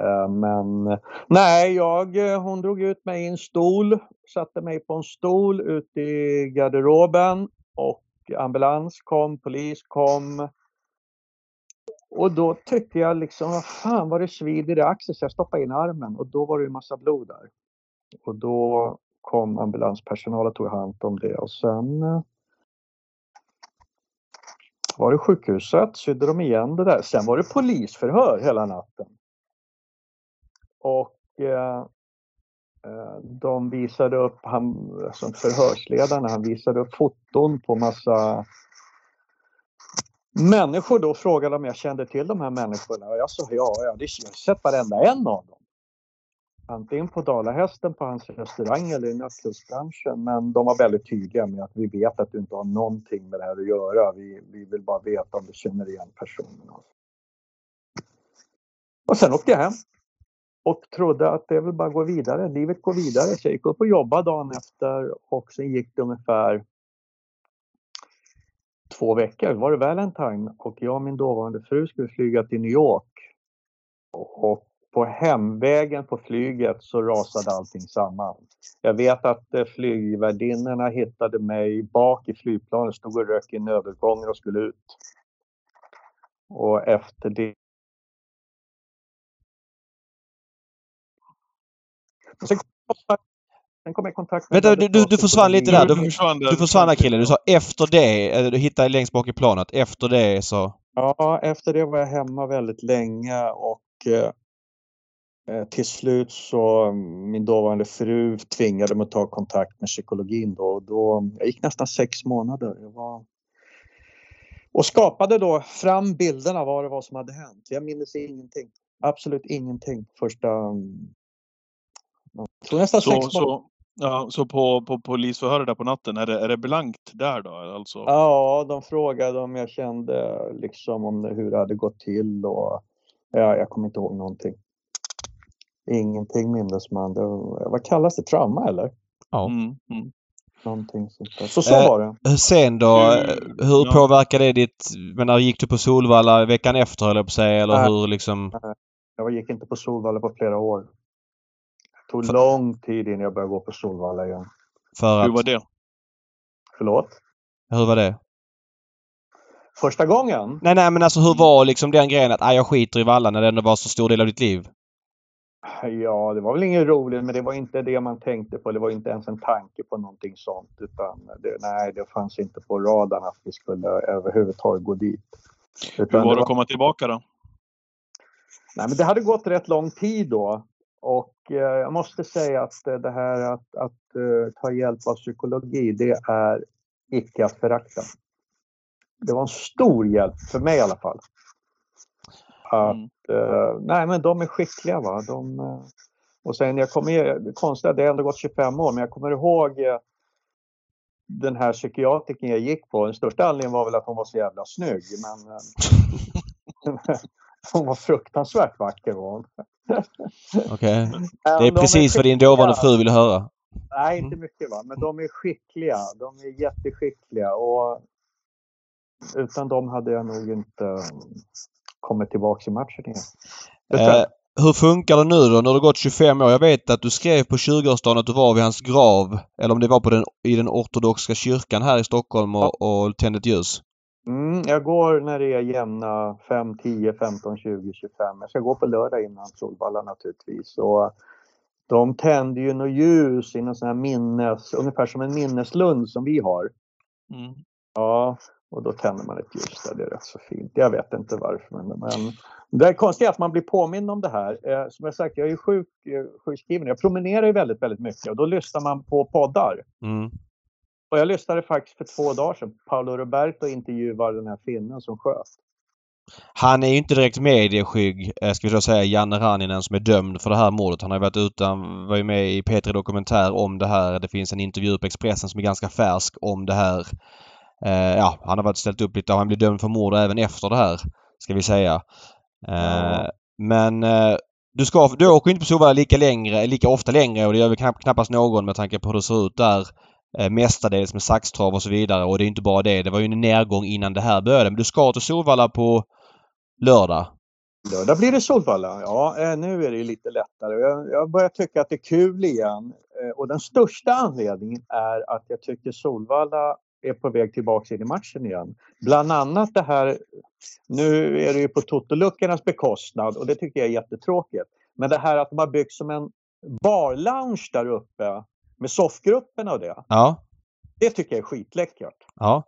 Eh, men nej, jag, eh, hon drog ut mig i en stol, satte mig på en stol ute i garderoben och ambulans kom, polis kom. Och då tyckte jag liksom, vad fan var det svider i axeln så jag stoppade in armen och då var det en massa blod där. Och då kom ambulanspersonal och tog hand om det och sen eh, var det sjukhuset, sydde de igen det där. Sen var det polisförhör hela natten. Och eh, eh, de visade upp, han, alltså som förhörsledarna, han visade upp foton på massa människor då frågade om jag kände till de här människorna och jag sa ja, jag hade sett varenda en av dem. Antingen på Dalahästen på hans restaurang eller i nattklubbsbranschen. Men de var väldigt tydliga med att vi vet att du inte har någonting med det här att göra. Vi, vi vill bara veta om du känner igen personerna. Och sen åkte jag hem och trodde att det vill bara gå vidare. Livet går vidare. Så jag gick upp och jobbade dagen efter och sen gick det ungefär två veckor. var det Valentine och jag och min dåvarande fru skulle flyga till New York. Och på hemvägen på flyget så rasade allting samman. Jag vet att eh, flygvärdinnorna hittade mig bak i flygplanet, stod och rök i nödutgången och skulle ut. Och efter det Sen, sen kom jag i kontakt med... Vänta, du, du, du försvann lite där. Du, du försvann där killen. Du sa efter det, du hittade längst bak i planet. Efter det så... Ja, efter det var jag hemma väldigt länge och eh, eh till slut så min dåvarande fru tvingade mig att ta kontakt med psykologin då. då jag gick nästan sex månader. Jag var, och skapade då fram bilderna vad det var som hade hänt. Jag minns ingenting. Absolut ingenting första så nästan så, sex så, ja, så på, på polisförhöret där på natten, är det, är det blankt där då? Alltså? Ja, de frågade om jag kände liksom om det, hur det hade gått till och Ja, jag kommer inte ihåg någonting. Ingenting mindes man. Det var, vad kallas det? Trauma eller? Ja. Mm, mm. Någonting sånt där. Så så Eh, var det. Sen då? Hur- Hur ja. påverkade det ditt... Men gick du på Solvalla veckan efter eller på sig eller Nej. hur liksom? Jag gick inte på Solvalla på flera år. Tog För- lång tid innan jag började gå på Solvalla igen. För Hur att... var det? Förlåt? Hur var det? Första gången? Nej, nej men alltså hur var liksom den grejen att jag skiter i Valla när det ändå var så stor del av ditt liv? Ja, det var väl inget roligt, men det var inte det man tänkte på. Det var inte ens en tanke på någonting sånt. Utan det, nej, det fanns inte på radarn att vi skulle överhuvudtaget gå dit. Hur Utan var det att komma tillbaka då? Nej, men det hade gått rätt lång tid då. Och eh, jag måste säga att eh, det här att, att eh, ta hjälp av psykologi, det är icke att förakta. Det var en stor hjälp, för mig i alla fall. Att, Mm. nej, men de är skickliga. Va? De, och sen, jag kommer, det konstiga, det har ändå gått 25 år, men jag kommer ihåg den här psykiatriken jag gick på. Den största anledningen var väl att hon var så jävla snygg. Men, hon var fruktansvärt vacker var hon. Okej. Men Det är de precis vad din dåvarande fru ville höra. Nej, inte mycket va. Men de är skickliga. De är jätteskickliga. Och utan dem hade jag nog inte kommit tillbaka i matchen igen. Det. Eh, hur funkar det nu då när det har gått 25 år? Jag vet att du skrev på 20-årsdagen att du var vid hans grav. Eller om det var på den, i den ortodoxa kyrkan här i Stockholm och, och tände ett ljus. Mm, jag går när det är jämna 5, 10, 15, 20, 25. Jag ska gå på lördag innan Solvalla naturligtvis. Och de tänder ju något ljus i någon sån här minnes, ungefär som en minneslund som vi har. Mm. Ja, och då tänder man ett ljus där. Det är rätt så fint. Jag vet inte varför. Men, men det är konstigt att man blir påmind om det här. Eh, som jag sagt, jag är ju sjuk, eh, sjukskriven. Jag promenerar ju väldigt, väldigt mycket och då lyssnar man på poddar. Mm. Och jag lyssnade faktiskt för två dagar sedan. Paolo Roberto intervjuar den här finnen som sköt. Han är ju inte direkt medieskygg, eh, ska vi då säga, Janne Ranninen som är dömd för det här mordet. Han har varit utan, var ju med i P3 Dokumentär om det här. Det finns en intervju på Expressen som är ganska färsk om det här. Eh, ja, han har varit ställt upp lite och han blir dömd för mord även efter det här, ska vi säga. Eh, Ja. Men eh, du, ska, du åker inte på Solvalla lika, längre, lika ofta längre och det gör knapp, knappast någon med tanke på hur det ser ut där. Eh, mestadels med saxtrav och så vidare och det är inte bara det. Det var ju en nedgång innan det här började. Men du ska till Solvalla på lördag. Lördag blir det Solvalla. Ja, eh, nu är det ju lite lättare. Jag, jag börjar tycka att det är kul igen. Eh, och den största anledningen är att jag tycker Solvalla är på väg tillbaka in i matchen igen. Bland annat det här, nu är det ju på totoluckornas bekostnad och det tycker jag är jättetråkigt. Men det här att de har byggt som en barlounge där uppe med soffgrupperna och det. Ja. Det tycker jag är skitläckert. Ja.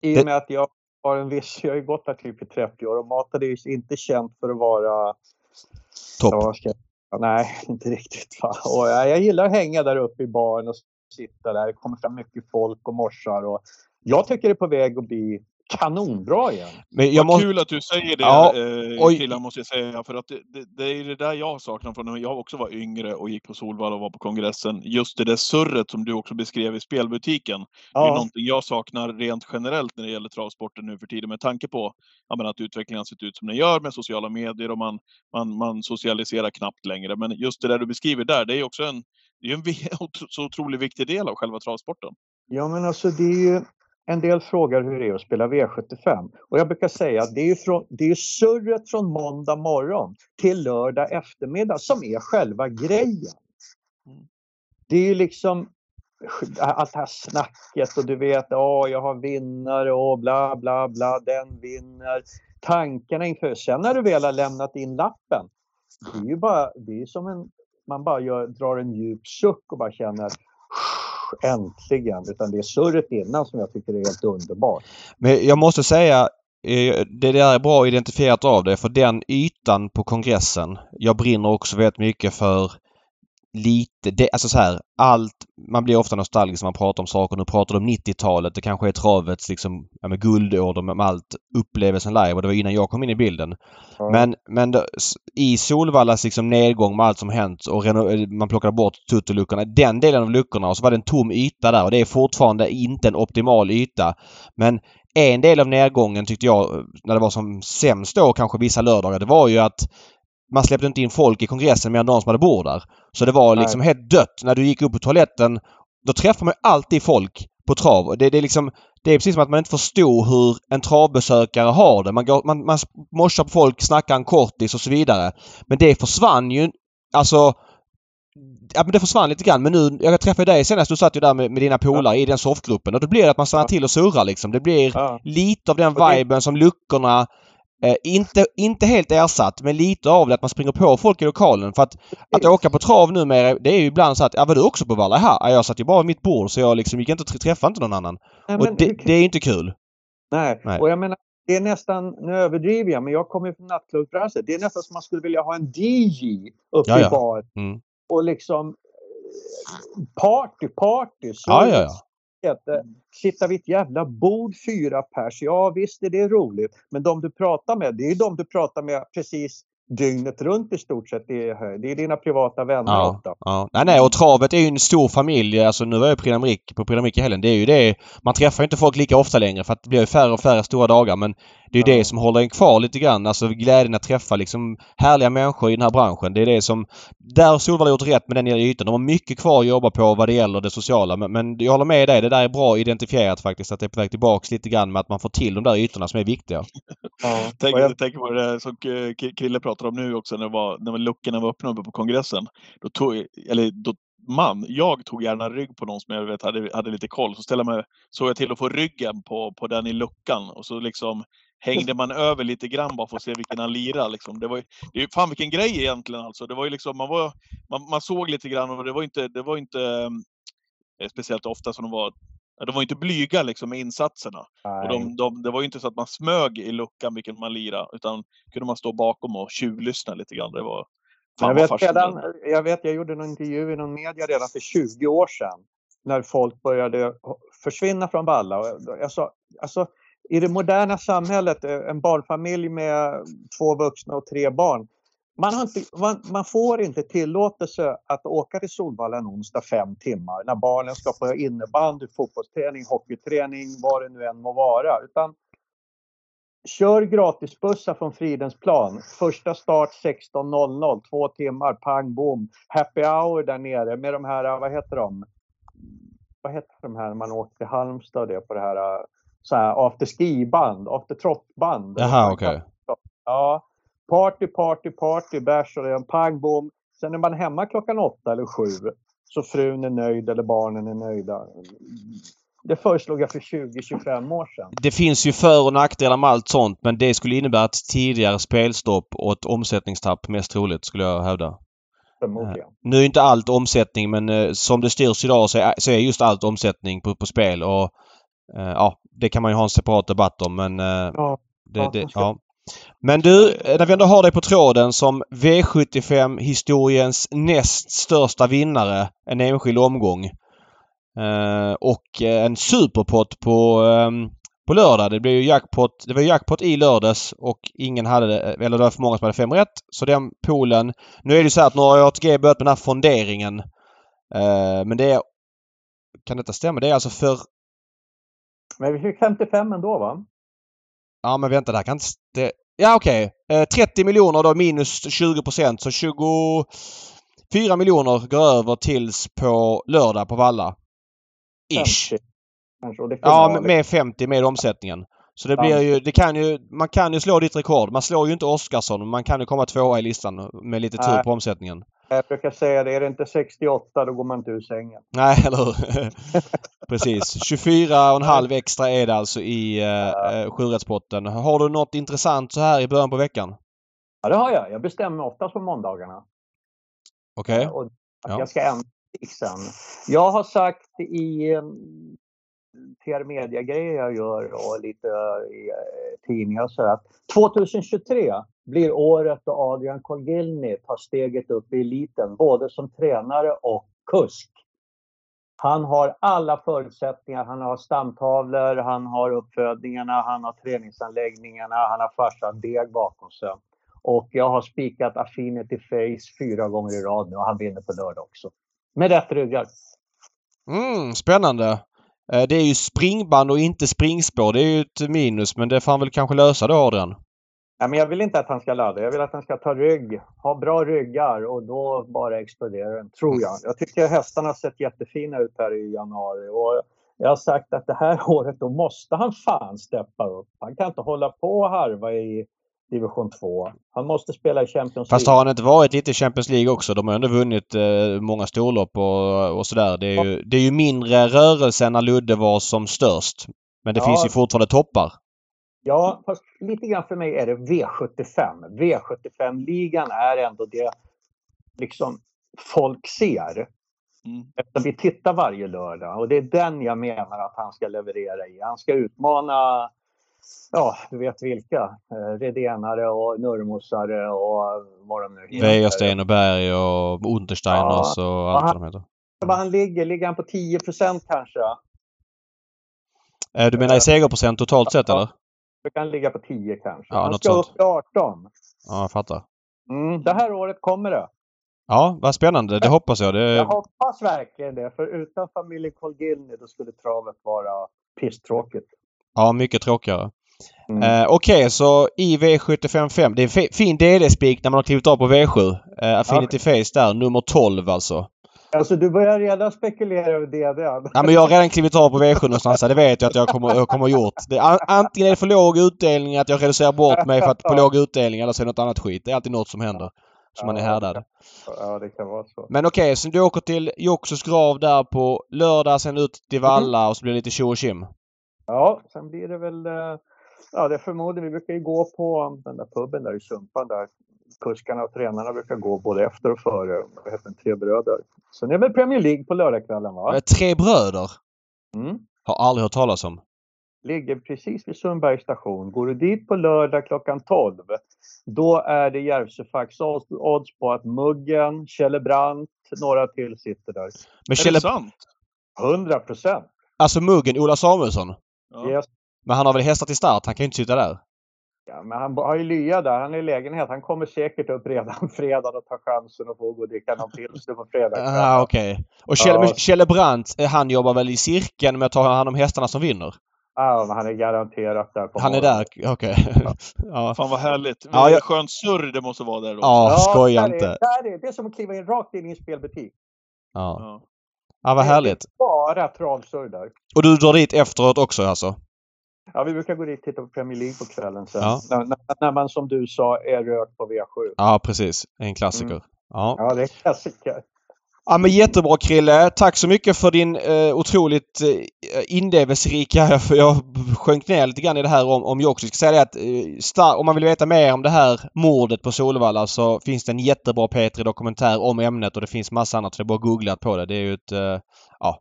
I Det- och med att jag har en viss, jag har ju gått där typ i 30 år och maten är ju inte känt för att vara Topp. Ja, nej, inte riktigt. Va? Och jag, jag gillar att hänga där uppe i baren och sitta där. Det kommer fram mycket folk och morsar. Och jag tycker det är på väg att bli kanonbra igen. Men jag Vad måste... kul att du säger det, Ja, eh, oj. killar, måste jag säga. För att det, det, det är det där jag saknar från när jag också var yngre och gick på Solvalla och var på kongressen. Just det där surret som du också beskrev i spelbutiken. Det är Ja, någonting jag saknar rent generellt när det gäller travsporten nu för tiden med tanke på ja, men att utvecklingen har sett ut som den gör med sociala medier och man, man, man socialiserar knappt längre. Men just det där du beskriver där, det är också en, det är en så otroligt viktig del av själva travsporten. ja, men alltså det är ju en del frågar hur det är att spela V75. Och jag brukar säga att det är från, det är surret från måndag morgon till lördag eftermiddag som är själva grejen. Det är ju liksom allt det här snacket och du vet, ja, jag har vinnare och bla bla bla, den vinner. Tankarna inför, sen när du väl har lämnat in lappen, det är ju bara, det är som en, man bara gör, drar en djup suck och bara känner äntligen. Utan det är surret innan som jag tycker är helt underbart. Men jag måste säga, eh, det där är bra identifierat av det för den ytan på kongressen. Jag brinner också väldigt mycket för lite... Det, alltså så här, allt... Man blir ofta nostalgisk när man pratar om saker. Nu pratar du om 90-talet. Det kanske är travets liksom, ja, med guldår med, allt upplevelsen live och det var innan jag kom in i bilden. Ja. Men, men det, i Solvallas liksom nedgång med allt som hänt och man plockade bort tutteluckorna. Den delen av luckorna och så var det en tom yta där och det är fortfarande inte en optimal yta. Men en del av nedgången tyckte jag när det var som sämst då kanske vissa lördagar det var ju att man släppte inte in folk i kongressen mer än de som hade bord där. Så det var liksom helt dött. När du gick upp på toaletten då träffar man alltid folk på trav. Det, det, är liksom, det är precis som att man inte förstod hur en travbesökare har det. Man, går, man, man morsar på folk, snackar en kortis och så vidare. Men det försvann ju. Alltså Ja men det försvann lite grann men nu, jag träffade dig senast, du satt ju där med, med dina polare ja. i den soffgruppen och då blir det att man stannar till och surrar liksom. Det blir ja. lite av den viben som luckorna Eh, inte, inte helt ersatt men lite av det att man springer på folk i lokalen. För att, att åka på trav numera det är ju ibland så att ja var du också på Valla? Här? Jag satt ju bara vid mitt bord så jag liksom gick inte och träffade inte någon annan. Nej, och det, det, är inte kul. Nej. Nej, och jag menar det är nästan, nu överdriver jag, men jag kommer från nattklubbsbranschen. Det är nästan som man skulle vilja ha en DJ uppe ja, ja. i bar. Mm. Och liksom eh, party, party. Så ja, ja, ja att sitta vid ett jävla bord fyra pers, ja visst är det roligt. Men de du pratar med, det är de du pratar med precis dygnet runt i stort sett. Det är, det är dina privata vänner ja, ofta. Ja. Nej, nej, och travet är ju en stor familj. Alltså nu var jag på Prix d'Amérique i helgen. Det är ju det. Man träffar inte folk lika ofta längre för att det blir färre och färre stora dagar. Men det är ju ja. det som håller en kvar lite grann. Alltså glädjen att träffa liksom härliga människor i den här branschen. Det är det som... Där har Solvalla gjort rätt med den ytan. De har mycket kvar att jobba på vad det gäller det sociala. Men, men jag håller med dig. Det där är bra identifierat faktiskt. Att det är på väg tillbaks lite grann med att man får till de där ytorna som är viktiga. Ja. Tänk, jag tänker på det som Krille pratar om nu också när, var, när luckorna var öppna uppe på kongressen. Då tog, eller då man, jag tog gärna rygg på någon som jag vet hade, hade lite koll. Så ställde mig, såg jag till att få ryggen på, på den i luckan och så liksom hängde man över lite grann bara för att se vilken han lirade. Liksom. Det var ju, fan vilken grej egentligen alltså. Det var ju liksom, man, var, man, man såg lite grann och det var inte, det var inte eh, speciellt ofta som de var de var inte blyga liksom med insatserna. Och de, de, det var ju inte så att man smög i luckan vilken man lirade, utan kunde man stå bakom och tjuvlyssna lite grann. Det var jag vet, redan, jag vet, jag gjorde en intervju i någon media redan för 20 år sedan när folk började försvinna från Valla. Jag sa, alltså, I det moderna samhället, eh, en barnfamilj med två vuxna och tre barn, man, inte, man, man, får inte tillåtelse att åka till Solvalla en onsdag fem timmar när barnen ska på innebandy, fotbollsträning, hockeyträning, vad det nu än må vara. Utan kör gratisbussar från Fridhemsplan. Första start 16.00, två timmar, pang bom. Happy hour där nere med de här, vad heter de? Vad heter de här när man åker till Halmstad och det på det här, så här after ski-band, after trot-band. Jaha, okej. Okay. Ja. Party, party, party, bärs och det, pang bom. Sen är man hemma klockan åtta eller sju så frun är nöjd eller barnen är nöjda. Det föreslog jag för 20-25 år sedan. Det finns ju för och nackdelar med allt sånt men det skulle innebära ett tidigare spelstopp och ett omsättningstapp mest troligt skulle jag hävda. Förmodligen. Nu är inte allt omsättning men eh, som det styrs idag så är, just allt omsättning på, på spel och eh, ja, det kan man ju ha en separat debatt om men eh, ja, det, ja, det, ja. Men du, eh, när vi ändå har dig på tråden som V75-historiens näst största vinnare en enskild omgång. Eh, och eh, en superpott på, eh, på lördag. Det blev ju jackpot. Det var jackpot i lördags och ingen hade det. Eh, eller det var för många som hade fem rätt. Så den poolen. Nu är det så här att nu har ATG börjat med den här fonderingen. Eh, men det är... Kan detta stämma? Det är alltså för... Men vi fick 55 ändå va? Ja men vänta, det här kan inte... Det... Ja okej. Okay. Eh, 30 miljoner då minus 20 procent så 24 miljoner går över tills på lördag på Valla. Ish. 50, ja, med 50 med omsättningen. Så det blir ju, det kan ju, man kan ju slå ditt rekord. Man slår ju inte Oskarsson men man kan ju komma tvåa i listan med lite tur på omsättningen. Jag brukar säga det, är det inte 68 då går man inte ur sängen. Nej, eller hur? Precis. 24,5 extra är det alltså i eh, sjurättspotten. Har du något intressant så här i början på veckan? Ja, det har jag. Jag bestämmer oftast på måndagarna. Okej. Okay. Ja. Jag ska ändra sen. Jag har sagt i PR media-grejer jag gör och lite i tidningar och sådär. 2023 blir året då Adrian Colgilny tar steget upp i eliten, både som tränare och kusk. Han har alla förutsättningar. Han har stamtavlor, han har uppfödningarna, han har träningsanläggningarna, han har farsan Deg bakom sig. Och jag har spikat Affinity Face fyra gånger i rad nu och han vinner på lördag också. Med rätt ryggar. Mm, spännande. Eh, det är ju springband och inte springspår. Det är ju ett minus men det får han väl kanske lösa då Adrian? Ja, men jag vill inte att han ska ladda. Jag vill att han ska ta rygg, ha bra ryggar och då bara exploderar den, tror jag. Jag tycker hästarna har sett jättefina ut här i januari. Och jag har sagt att det här året då måste han fan steppa upp. Han kan inte hålla på och harva i division 2. Han måste spela i Champions Fast League. har han inte varit lite i Champions League också? De har ändå vunnit eh, många storlopp och, och sådär. Det är, ju, det är ju mindre rörelse när Ludde var som störst. Men det Ja. finns ju fortfarande toppar. Ja, fast lite grann för mig är det V75. V75-ligan är ändå det liksom folk ser. Mm. Eftersom vi tittar varje lördag och det är den jag menar att han ska leverera i. Han ska utmana, ja, du vet vilka. Eh, Redenare och Nurmosare och vad de nu heter. Wäjersten och Berg och Untersteiners och allt vad de heter. Vad han ligger, ligger han på 10% kanske? Eh, Du menar i segerprocent totalt sett eller? Då kan ligga på 10 kanske. Ja, han ska sånt. upp till 18. Ja, jag fattar. Mm, det här året kommer det. Ja, vad spännande. Det hoppas jag. Det... Jag hoppas verkligen det, för utan familjen Colgilny då skulle travet vara pisstråkigt. Ja, mycket tråkigare. Mm. Eh, Okej, så i V755. Det är en fi- fin DD-spik när man har klivit av på V7. Eh, Affinity Face där, nummer 12 alltså. Alltså du börjar redan spekulera över DDn. Ja, men jag har redan klivit av på V7 någonstans. Det vet jag att jag kommer, jag kommer gjort. Det antingen är det för låg utdelning, att jag reducerar bort mig för att på låg utdelning, eller så är det något annat skit. Det är alltid något som händer. Så man är härdad. Ja, det kan vara så. Men okej, så du åker till Joxos grav där på lördag, sen ut till Valla och så blir det lite tjo och tjim. Ja, sen blir det väl... eh, Ja, det förmodar vi brukar ju gå på den där puben där i Sumpan där kuskarna och tränarna brukar gå både efter och före. Vad heter den? Tre bröder. Är det väl Premier League på lördagskvällen va? Eh, Tre bröder. Mm. Har aldrig hört talas om. Ligger precis vid Sundbergs station. Går du dit på lördag klockan 12 då är det Järvsöfax odds på att Muggen, Kjelle Brandt, några till sitter där. Men Är Kjelle, det sant? 100 procent! alltså muggen Ola Samuelsson. Ja. Yes. Men han har väl hästar till start? Han kan ju inte sitta där. Ja, men han har ju lya där. Han är i lägenhet. Han kommer säkert upp redan fredag och tar chansen att få gå och dricka någon pilsner på fredag. Ah, okej. Och Kjell, Ja. Kjelle Brandt, eh, han jobbar väl i cirkeln med att ta hand om hästarna som vinner? Ja, men han är garanterat där på Han är morgonen. där? Okej. ja. Fan vad härligt. Ja, jag- Skön surr det måste vara där då. Ja, skoja där är- inte. Där är, det är som att kliva in rakt in i en spelbutik. Ja. Ja. vad härligt. Bara travsurr där. Och du drar dit efteråt också alltså? Ja, vi brukar gå dit och titta på Premier League på kvällen sen. Ja. När, när, när man som du sa är rökt på V7. Ja, precis. En klassiker. Mm. Ja. Ja, det är klassiker. Ja, men jättebra Krille. Tack så mycket för din eh, otroligt eh, inlevelserika... För jag sjönk ner lite grann i det här om, om. Jag ska säga det att eh, star- om man vill veta mer om det här mordet på Solvalla så finns det en jättebra P3-dokumentär om ämnet och det finns massa annat. Så det är bara att googla på det. Det är ju ett... Eh, ja.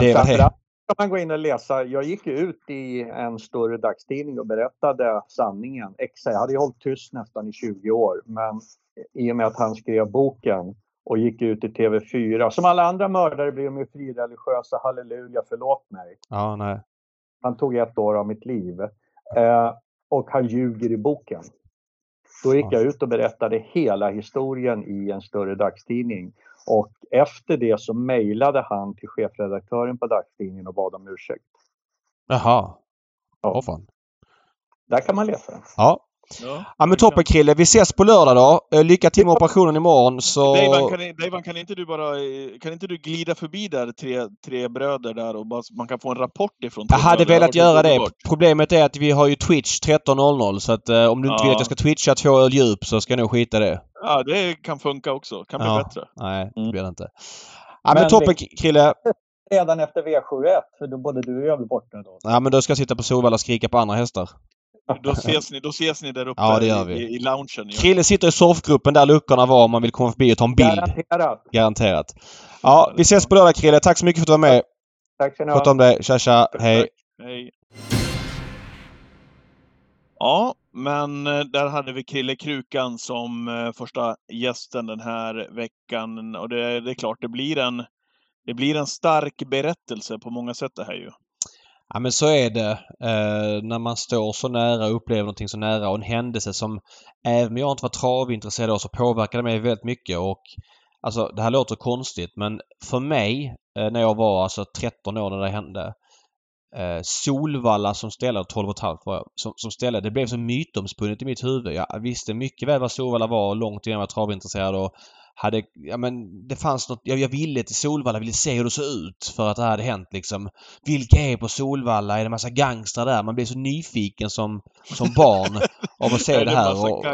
Det är det kan man gå in och läsa. Jag gick ut i en större dagstidning och berättade sanningen. Exa, jag hade ju hållit tyst nästan i 20 år. Men i och med att han skrev boken och gick ut i TV4. Som alla andra mördare blev de ju frireligiösa. Halleluja, förlåt mig. Ja, nej. Han tog ett år av mitt liv. Eh, och han ljuger i boken. Då gick Ja. jag ut och berättade hela historien i en större dagstidning. Och efter det så mejlade han till chefredaktören på dagstidningen och bad om ursäkt. Jaha. Ja. Åh fan. Där kan man läsa. Ja. Ja. Ja men toppen Krille. Vi ses på lördag då. Eh, Lycka till med operationen imorgon så... Dejvan, kan, Dejvan, kan inte du bara eh, kan inte du glida förbi där tre, tre bröder där och bara, man kan få en rapport ifrån Jag hade bröder? velat göra det. Problemet är att vi har ju Twitch 13.00 så att eh, om du inte Ja. vill att jag ska twitcha två öl djup så ska jag nog skita det. Ja, det kan funka också. Kan bli Ja. bättre. Nej, det Mm. blir det inte. Ja men, Men toppen Krille. Redan efter V71, för då både du och jag blir borta då. Ja men då ska jag sitta på Solvalla och skrika på andra hästar. Då ses ni, då ses ni där uppe Ja, det gör i, vi. i, i loungen. Ja. Krille sitter i soffgruppen där luckorna var om man vill komma förbi och ta en bild. Garanterat. Garanterat. Ja, vi ses på lördag Krille. Tack så mycket för att du var med. Tack ska ni Sköt ha. om dig. Tja tja. Hej. Hej. Ja, men eh, där hade vi Krille Krukan som eh, första gästen den här veckan. Och det, det är klart, det blir en det blir en stark berättelse på många sätt det här ju. Ja men så är det. Eh, när man står så nära och upplever någonting så nära och en händelse som även om jag inte var travintresserad av så påverkade mig väldigt mycket och alltså det här låter konstigt men för mig eh, när jag var alltså 13 år när det hände eh, Solvalla som ställe, 12 och ett halvt var jag, som, som ställe. Det blev så mytomspunnet i mitt huvud. Jag visste mycket väl vad Solvalla var långt innan jag var travintresserad och hade, ja men det fanns något, jag, jag ville till Solvalla, ville se hur det såg ut för att det hade hänt liksom. Vilka är på Solvalla? Är det massa gangstrar där? Man blir så nyfiken som, som barn av att se det det här. Och,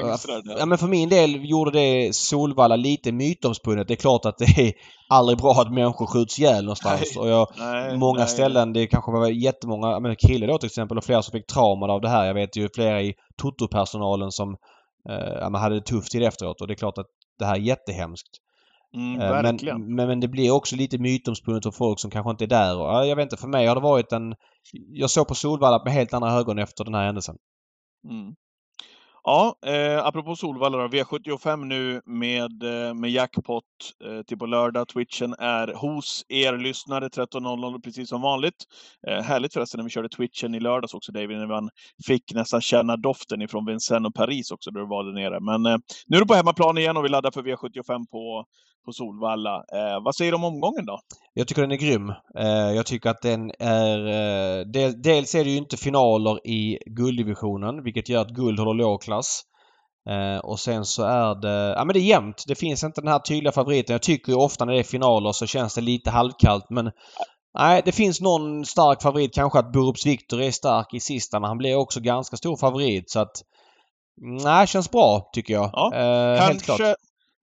ja men för min del gjorde det Solvalla lite mytomspunnet. Det är klart att det är aldrig bra att människor skjuts ihjäl någonstans. Nej. Och jag, Nej, många nej, ställen, det kanske var jättemånga, men Krille då till exempel och flera som fick trauman av det här. Jag vet ju flera i Toto-personalen som eh, hade det tufft till efteråt och det är klart att det här är jättehemskt. Mm, Eh. Men, men, men det blir också lite mytomspunnet för folk som kanske inte är där. Och, ja, jag vet inte, för mig har det varit en... Jag såg på Solvalla med helt andra ögon efter den här händelsen. Mm. Ja, eh, apropå Solvalla då, V75 nu med, eh, med jackpot eh, till på lördag. Twitchen är hos er lyssnare 13.00 precis som vanligt. Eh, härligt förresten när vi körde Twitchen i lördags också David, när man fick nästan känna doften ifrån Vincennes och Paris också där du var där nere. Men eh, nu är du på hemmaplan igen och vi laddar för V75 på, på Solvalla. Eh, vad säger du om omgången då? Jag tycker den är grym. Eh, jag tycker att den är... Eh, del, dels är det ju inte finaler i gulddivisionen vilket gör att guld håller låg klass. Eh, och sen så är det... Ja men det är jämnt. Det finns inte den här tydliga favoriten. Jag tycker ju ofta när det är finaler så känns det lite halvkallt men... Nej, det finns någon stark favorit. Kanske att Borups Victor är stark i sista men han blir också ganska stor favorit så att... Nej, känns bra tycker jag. Ja, Eh. Kanske,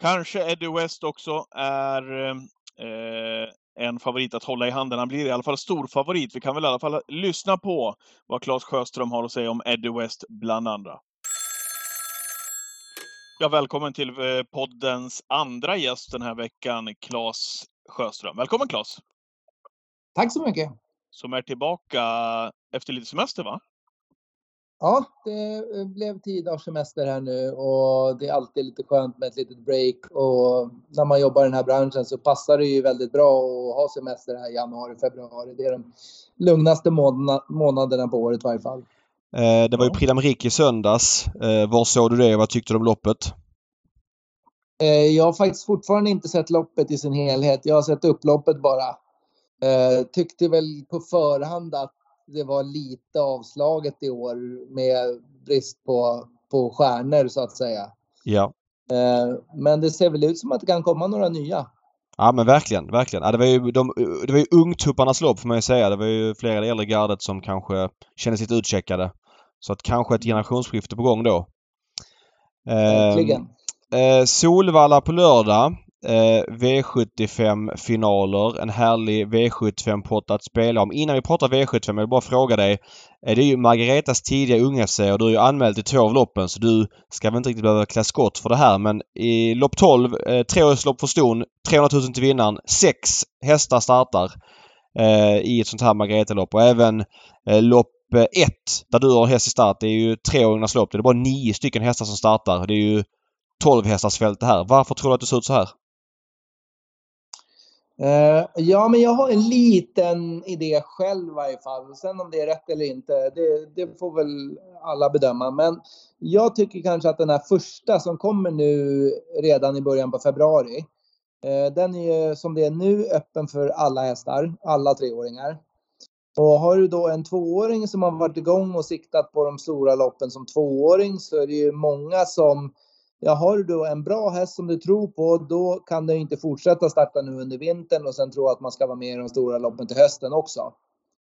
kanske Eddie West också är eh, en favorit att hålla i handen. Han blir i alla fall stor favorit. Vi kan väl i alla fall lyssna på vad Claes Sjöström har att säga om Eddie West bland andra. Ja, välkommen till eh, poddens andra gäst den här veckan, Claes Sjöström. Välkommen Claes! Tack så mycket. Som är tillbaka efter lite semester va? Ja, det eh, blev tio dagars semester här nu och det är alltid lite skönt med ett litet break och när man jobbar i den här branschen så passar det ju väldigt bra att ha semester här i januari, februari. Det är de lugnaste månaderna, månaderna på året i varje fall. Eh, det var ju. Prix d'Amérique i söndags. Eh, var såg du det och vad tyckte du om loppet? Eh, Jag har faktiskt fortfarande inte sett loppet i sin helhet. Jag har sett upploppet bara. Tyckte väl på förhand att det var lite avslaget i år med brist på, på stjärnor så att säga. Ja. Men det ser väl ut som att det kan komma några nya. Ja men verkligen, verkligen. Ja, det var ju, de, det var ju ungtupparnas lopp får man ju säga. Det var ju flera i det äldre gardet som kanske kände sig lite utcheckade. Så att kanske ett generationsskifte på gång då. Verkligen. Eh, Solvalla på lördag. Eh, V75 finaler. En härlig V75-pott att spela om. Innan vi pratar V75, jag vill bara fråga dig. Eh, det är ju Margaretas tidiga unga och du är ju anmäld till två av loppen så du ska väl inte riktigt behöva klä skott för det här men i lopp 12, eh, treårslopp för ston, 300 000 till vinnaren. Sex hästar startar eh, i ett sånt här Margareta-lopp och även eh, lopp eh, 1 där du har häst i start. Det är ju treåringarnas lopp. Det är bara nio stycken hästar som startar. Det är ju 12 hästars fält det här. Varför tror du att det ser ut så här? Uh, ja, men jag har en liten idé själv i varje fall. Sen om det är rätt eller inte, det, det får väl alla bedöma. Men jag tycker kanske att den här första som kommer nu redan i början på februari. Uh, den är ju som det är nu öppen för alla hästar, alla treåringar. Och har du då en tvååring som har varit igång och siktat på de stora loppen som tvååring så är det ju många som Ja, har du en bra häst som du tror på, då kan du inte fortsätta starta nu under vintern och sen tro att man ska vara med i de stora loppen till hösten också.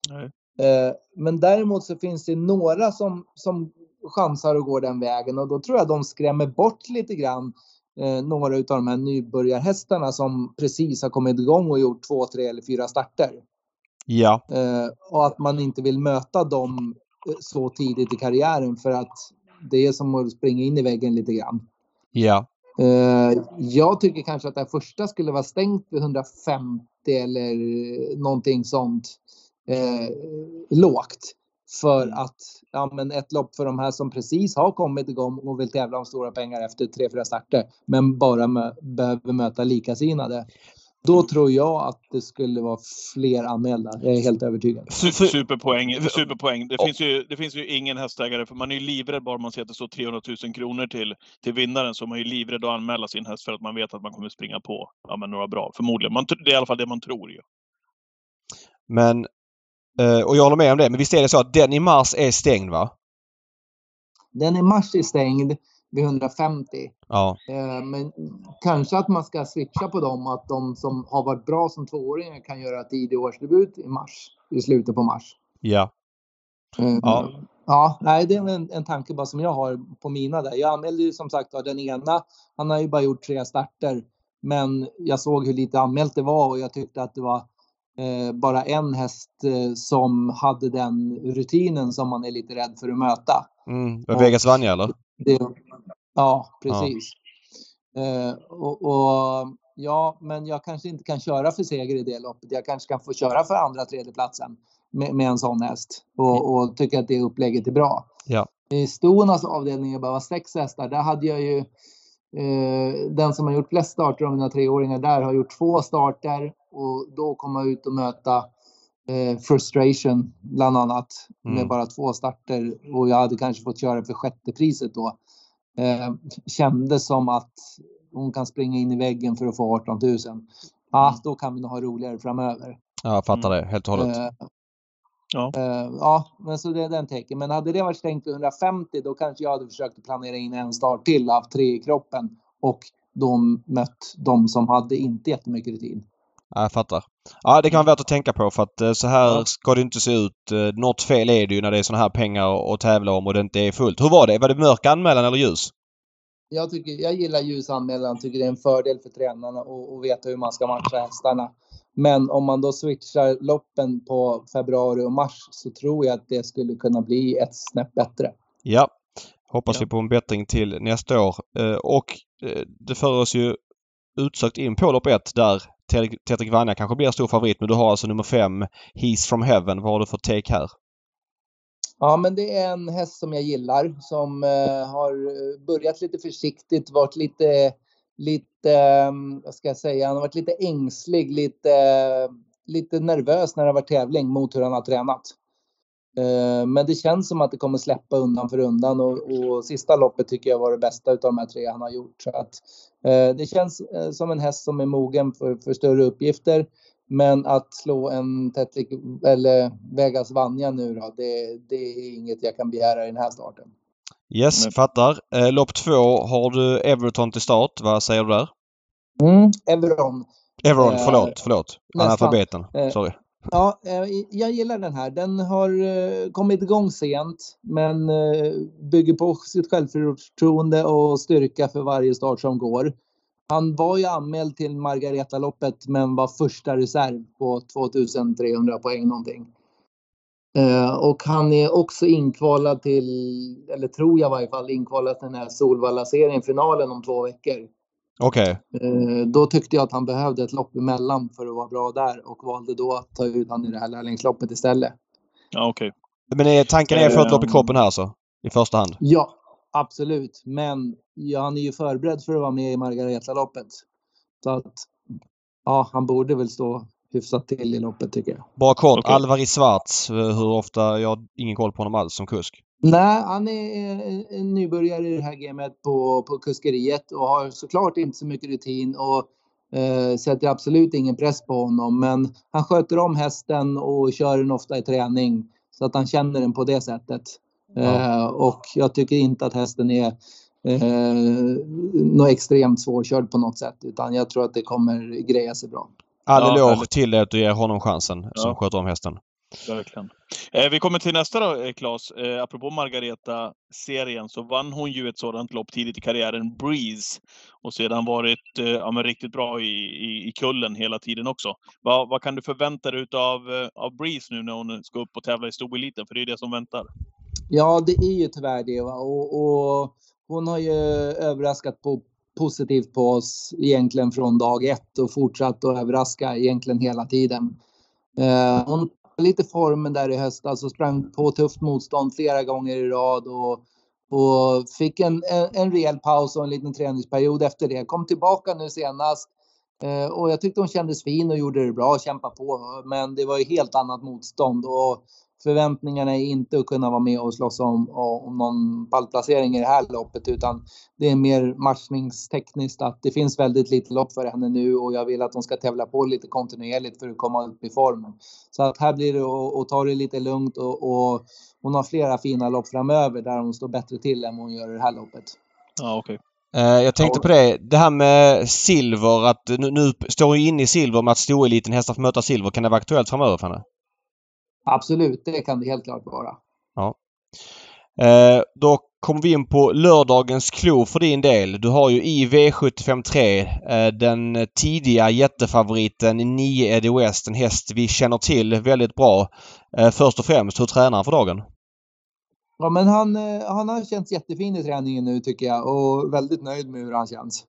Nej. Eh, Men däremot så finns det några som, som chansar och går den vägen och då tror jag de skrämmer bort lite grann eh, några av de här nybörjarhästarna som precis har kommit igång och gjort två, tre eller fyra starter. Ja. Eh, och att man inte vill möta dem så tidigt i karriären för att det är som att springa in i väggen lite grann. Ja. Eh, jag tycker kanske att det här första skulle vara stängt vid 150 eller någonting sånt eh, lågt. För Mm. att ja, men ett lopp för de här som precis har kommit igång och vill tävla om stora pengar efter tre, fyra starter men bara mö behöver möta likasinnade. Då Mm. tror jag att det skulle vara fler anmälda. Jag är helt övertygad. Superpoäng. Superpoäng. Det, Ja. finns ju, det finns ju ingen hästägare, för man är ju livrädd bara man ser att det står 300 000 kronor till, till vinnaren, så man är ju livrädd att anmäla sin häst för att man vet att man kommer springa på ja, men några bra. Förmodligen. Man, det är i alla fall det man tror ju. Men... eh, Och jag håller med om det. Men visst är det så att den i mars är stängd va? Den i mars är stängd vid 150. Ja. Eh, Men kanske att man ska switcha på dem. Att de som har varit bra som tvååringar kan göra tidig årsdebut i mars. I slutet på mars. Ja. Eh, Ja. Ja, nej, det är en, en tanke bara som jag har på mina där. Jag anmälde ju som sagt den ena. Han har ju bara gjort tre starter. Men jag såg hur lite anmält det var och jag tyckte att det var eh, bara en häst eh, som hade den rutinen som man är lite rädd för att möta. Mm. Vegas Vanja eller? Det, ja, precis. Eh, och, och, ja, men jag kanske inte kan köra för seger i det loppet. Jag kanske kan få köra för andra, tredje platsen med, med en sån häst och, och tycker att det upplägget är bra. Ja. I Stonas avdelning är bara sex hästar. Där hade jag ju eh, den som har gjort flest starter av mina treåringar där har gjort två starter och då komma ut och möta eh, frustration bland annat med Mm. bara två starter och jag hade kanske fått köra för sjätte priset då. Eh, kändes som att hon kan springa in i väggen för att få 18 000. Ja, då kan vi nog ha roligare framöver. Ja, jag fattar det helt och hållet. Eh, Ja. eh, ja, men så det är den taken. Men hade det varit stängt vid 150 då kanske jag hade försökt planera in en start till, haft tre i kroppen och de mött de som hade inte jättemycket rutin. Ja, jag fattar. Ja, det kan vara värt att tänka på för att eh, så här ska det inte se ut. Eh, Något fel är det ju när det är såna här pengar att tävla om och det inte är fullt. Hur var det? Var det mörk anmälan eller ljus? Jag, tycker, jag gillar ljusanmälan, tycker det är en fördel för tränarna att veta hur man ska matcha hästarna. Men om man då switchar loppen på februari och mars så tror jag att det skulle kunna bli ett snäpp bättre. Ja. Hoppas Ja. vi på en bättring till nästa år. Eh, Och det för oss ju utsökt in på lopp ett där Ted- Tetrik Vanja kanske blir stor favorit men du har alltså nummer fem He's from Heaven. Vad har du för take här? Ja, men det är en häst som jag gillar som eh, har eh, börjat lite försiktigt, varit lite, lite, eh, vad ska jag säga, han har varit lite ängslig, lite, lite nervös när det har varit tävling mot hur han har tränat. Eh, men det känns som att det kommer släppa undan för undan och, och sista loppet tycker jag var det bästa utav de här tre han har gjort. Så att, eh, det känns eh, som en häst som är mogen för, för större uppgifter. Men att slå en Tetrik eller Vegas Vanja nu då, det, det är inget jag kan begära i den här starten. Yes, Nej. fattar. Eh, lopp två har du Everton till start. Vad säger du där? Mm. Everon. Everon, förlåt, förlåt. nästan. Analfabeten. Sorry. Ja, eh, jag gillar den här. Den har eh, kommit igång sent men eh, bygger på sitt självförtroende och styrka för varje start som går. Han var ju anmäld till Margareta-loppet men var första reserv på 2300 poäng någonting. Och han är också inkvalad till, eller tror jag i varje fall, inkvalad till den här Solvalla-serien, finalen om två veckor. Okej. Eh, Då tyckte jag att han behövde ett lopp emellan för att vara bra där och valde då att ta ut han i det här lärlingsloppet istället. Ja, okej. Men är, tanken är att få ett lopp i kroppen här alltså? I första hand? Ja, absolut. Men ja, han är ju förberedd för att vara med i Margareta-loppet. Så att ja, han borde väl stå hyfsat till i loppet tycker jag. Bara kort, Okej. Alvaris Svarts. eh, Hur ofta? Jag har ingen koll på honom alls som kusk. Nej, han är en- nybörjare i det här gamet på, på kuskeriet och har såklart inte så mycket rutin och eh, sätter absolut ingen press på honom. Men han sköter om hästen och kör den ofta i träning så att han känner den på det sättet. Eh, och jag tycker inte att hästen är eh, något extremt svårkörd på något sätt utan jag tror att det kommer greja sig bra. All Ja, eloge härligt. till att du ger honom chansen som Ja. sköter om hästen. Verkligen. Eh, vi kommer till nästa då, eh, Claes. Eh, apropå Margareta-serien så vann hon ju ett sådant lopp tidigt i karriären, Breeze. Och sedan varit eh, ja, men riktigt bra i, i, i kullen hela tiden också. Vad, vad kan du förvänta dig utav, eh, av Breeze nu när hon ska upp och tävla i stoeliten? För det är det som väntar. Ja, det är ju tyvärr det. Va? Och, och hon har ju överraskat på positivt på oss egentligen från dag ett och fortsatt att överraska egentligen hela tiden. Eh, hon lite formen där i höstas alltså och sprang på tufft motstånd flera gånger i rad och, och fick en, en, en rejäl paus och en liten träningsperiod efter det. Kom tillbaka nu senast eh, och jag tyckte hon kändes fin och gjorde det bra och kämpa på. Men det var ju helt annat motstånd och förväntningarna är inte att kunna vara med och slåss om, om någon pallplacering i det här loppet utan det är mer matchningstekniskt att det finns väldigt lite lopp för henne nu och jag vill att hon ska tävla på lite kontinuerligt för att komma upp i formen. Så att här blir det att ta det lite lugnt och, och hon har flera fina lopp framöver där hon står bättre till än vad hon gör i det här loppet. Ja, okej. Eh, Jag tänkte på det. Det här med silver. Att nu, nu står hon inne i silver med att stoeliten hästar får möta silver. Kan det vara aktuellt framöver för henne? Absolut, det kan det helt klart vara. Eh, då kommer vi in på lördagens klo för din del. Du har ju i V753 eh, den tidiga jättefavoriten 9 Eddie West. En häst vi känner till väldigt bra. Eh, först och främst, hur tränar han för dagen? Ja, men han, eh, han har känts jättefin i träningen nu tycker jag och väldigt nöjd med hur han känns.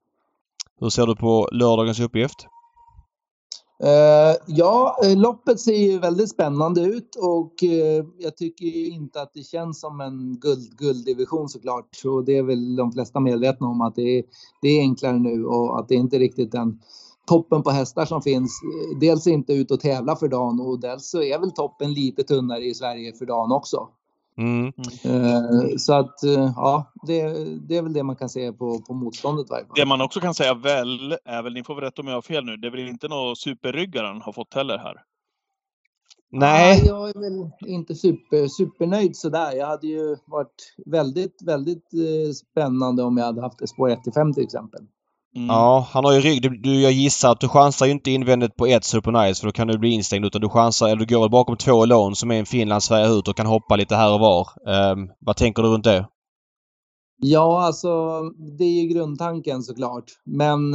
Hur ser du på lördagens uppgift? Eh, ja, eh, loppet ser ju väldigt spännande ut och eh, jag tycker ju inte att det känns som en guld, gulddivision såklart. Så det är väl de flesta medvetna om att det är, det är enklare nu och att det inte riktigt den toppen på hästar som finns. Dels är inte ut och tävla för dagen och dels så är väl toppen lite tunnare i Sverige för dagen också. Mm. Eh, så att eh, ja, det, det är väl det man kan se på, på motståndet varje. Det man också kan säga väl är väl, ni får väl rätta om jag har fel nu, det är väl inte något superryggaren har fått heller här? Nej. Ja, jag är väl inte super, supernöjd sådär. Jag hade ju varit väldigt, väldigt eh, spännande om jag hade haft ett spår 1 till 5 till exempel. Mm. Ja, han har ju rygg. Du, du, jag gissar att du chansar ju inte invändigt på ett Supernice för då kan du bli instängd utan du chansar, eller du går bakom två lån som är en Finland Sverige ut och kan hoppa lite här och var. Ehm, vad tänker du runt det? Ja, alltså det är ju grundtanken såklart. Men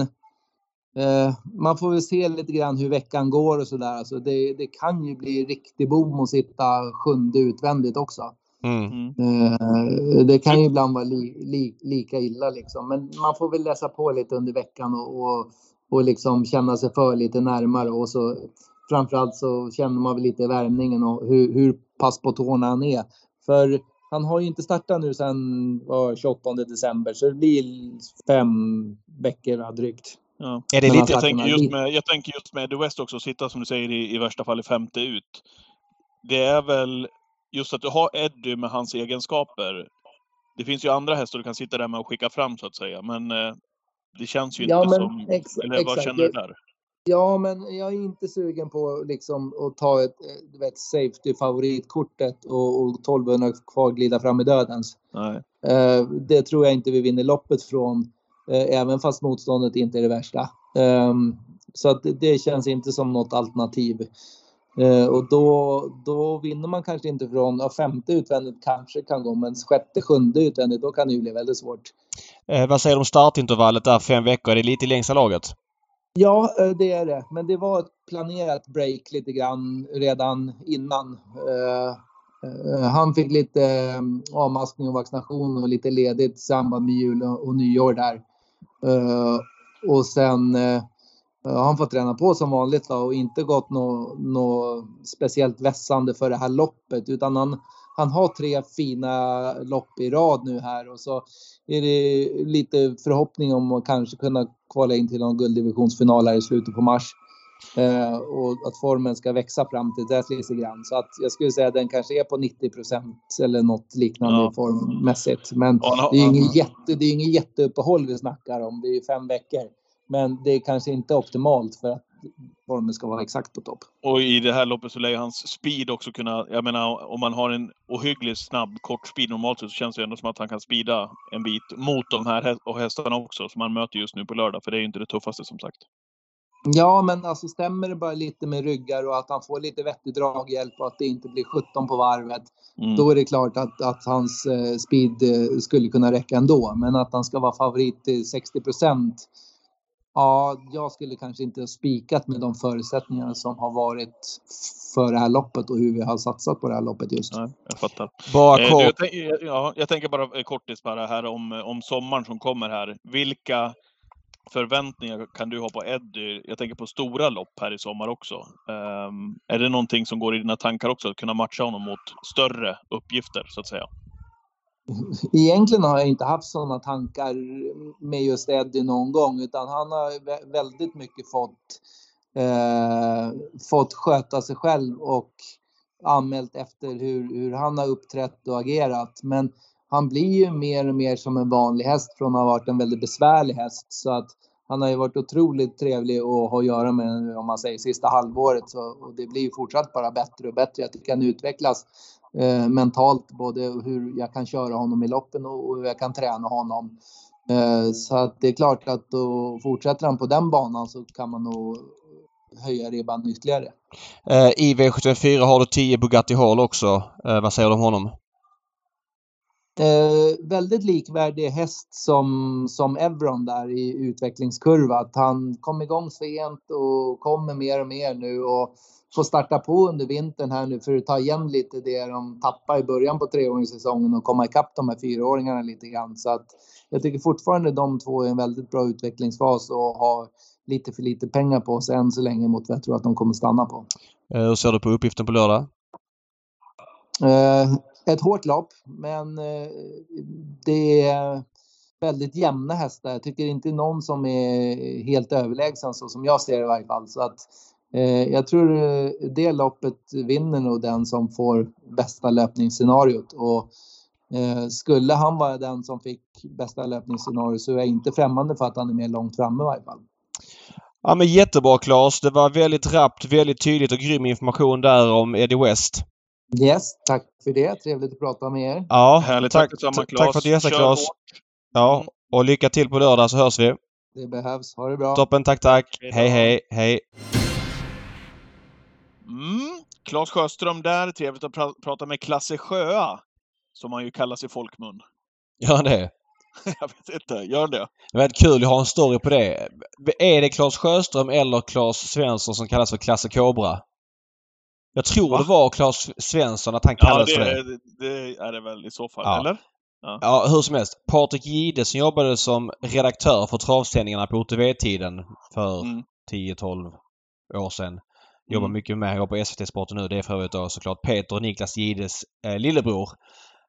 eh, man får väl se lite grann hur veckan går och sådär. Alltså det, det kan ju bli riktig boom att sitta sjunde utvändigt också. Mm. Mm. Eh, det kan ju ibland vara li, li, lika illa liksom. Men man får väl läsa på lite under veckan och, och, och liksom känna sig för lite närmare. Och så framförallt så känner man väl lite i värmningen och hur, hur pass på tårna han är. För han har ju inte startat nu sedan vad, 28 december så det blir fem veckor drygt. Ja. Är det Men lite... Jag tänker, just med, jag tänker just med The West också, sitta som du säger i, i värsta fall i femte ut. Det är väl just att du har Eddie med hans egenskaper. Det finns ju andra hästar du kan sitta där med och skicka fram så att säga, men eh, det känns ju Ja, inte som... ex- eller vad känner du där? Ja, men jag är inte sugen på liksom att ta ett eh, du vet, safety favoritkortet och, och 1200 kvar glida fram i dödens. Nej. Eh, det tror jag inte vi vinner loppet från, eh, även fast motståndet inte är det värsta. Ehm, så att det, det känns inte som något alternativ. Eh, och då, då vinner man kanske inte från, ja, femte utvändigt kanske kan gå, men sjätte, sjunde utvändigt, då kan det ju bli väldigt svårt. Eh, vad säger du om startintervallet där, fem veckor? Är det lite i längsta laget? Ja, eh, det är det. Men det var ett planerat break lite grann redan innan. Eh, Han fick lite avmaskning och vaccination och lite ledigt i samband med jul och nyår där. Och sen har han fått träna på som vanligt då, och inte gått något nå speciellt vässande för det här loppet utan han, han har tre fina lopp i rad nu här och så är det lite förhoppning om att kanske kunna kvala in till någon gulddivisionsfinal här i slutet på mars. Eh, och att formen ska växa fram till dess lite grann. Så att jag skulle säga att den kanske är på 90% eller något liknande Ja. formmässigt. Men Ja, han- det är ju han- ingen, jätte, det är ingen jätteuppehåll vi snackar om. Det är ju fem veckor. Men det är kanske inte optimalt för att formen ska vara exakt på topp. Och i det här loppet så lär ju hans speed också kunna... Jag menar, om man har en ohyggligt snabb, kort speed normalt så känns det ändå som att han kan speeda en bit mot de här och hästarna också som han möter just nu på lördag. För det är ju inte det tuffaste som sagt. Ja, men alltså stämmer det bara lite med ryggar och att han får lite vettig draghjälp och att det inte blir 17 på varvet. Mm. Då är det klart att, att hans eh, speed eh, skulle kunna räcka ändå. Men att han ska vara favorit till 60 Ja, jag skulle kanske inte ha spikat med de förutsättningarna som har varit för det här loppet och hur vi har satsat på det här loppet just. Nej, jag fattar. Bara Eh, jag, ja, jag tänker bara eh, kortis bara här om, om sommaren som kommer här. Vilka förväntningar kan du ha på Eddie? Jag tänker på stora lopp här i sommar också. Um, är det någonting som går i dina tankar också, att kunna matcha honom mot större uppgifter, så att säga? Egentligen har jag inte haft sådana tankar med just Eddie någon gång, utan han har väldigt mycket fått, eh, fått sköta sig själv och anmält efter hur, hur han har uppträtt och agerat. Men han blir ju mer och mer som en vanlig häst från att ha varit en väldigt besvärlig häst. Så att han har ju varit otroligt trevlig att ha att göra med, om man säger sista halvåret. Så, och det blir ju fortsatt bara bättre och bättre. Jag tycker han utvecklas eh, mentalt, både hur jag kan köra honom i loppen och, hur jag kan träna honom. Eh, så att det är klart att då fortsätter han på den banan så kan man nog höja ribban ytterligare. Eh, I V74 har du 10 Bugatti Hall också. Eh, vad säger du om honom? Eh, väldigt likvärdig häst som, som Evron där i utvecklingskurva. Att han kom igång sent och kommer mer och mer nu och får starta på under vintern här nu för att ta igen lite det de tappade i början på treåringssäsongen och komma ikapp de här fyraåringarna lite grann. Så att jag tycker fortfarande de två är en väldigt bra utvecklingsfas och har lite för lite pengar på sig än så länge mot vad jag tror att de kommer stanna på. Eh, hur ser du på uppgiften på lördag? Eh, ett hårt lopp, men eh, det är väldigt jämna hästar. Jag tycker inte någon som är helt överlägsen så som jag ser det i varje fall. Så att, jag tror det loppet vinner nog den som får bästa löpningsscenariot. Och, eh, skulle han vara den som fick bästa löpningsscenario så är jag inte främmande för att han är mer långt framme i varje fall. Ja men jättebra Claes. Det var väldigt rappt, väldigt tydligt och grym information där om Eddie West. Yes, tack för det. Trevligt att prata med er. Ja, Härligt. tack, Tack tack för att du gästade Claes. Ja, Mm. och lycka till på lördag så hörs vi. Det behövs. Ha det bra. Toppen, tack tack. Hej hej, hej. Mm. Claes Sjöström där. Trevligt att pra prata med Klasse Sjöa. Som han ju kallas i folkmun. Gör det. Jag vet inte. Gör det? Det var kul, jag har en story på det. Är det Claes Sjöström eller Claes Svensson som kallas för Klasse Kobra? Jag tror Va? det var Claes Svensson att han Ja, kallades för det. det, det är det väl i så fall, Ja. eller? Ja, hur som helst. Patrik Gide som jobbade som redaktör för travsändningarna på OTV-tiden för Mm. 10-12 år sedan. Jobbar Mm. mycket med, han jobbar på SVT Sporten nu. Det är för övrigt då såklart Peter och Niklas Gides eh, lillebror.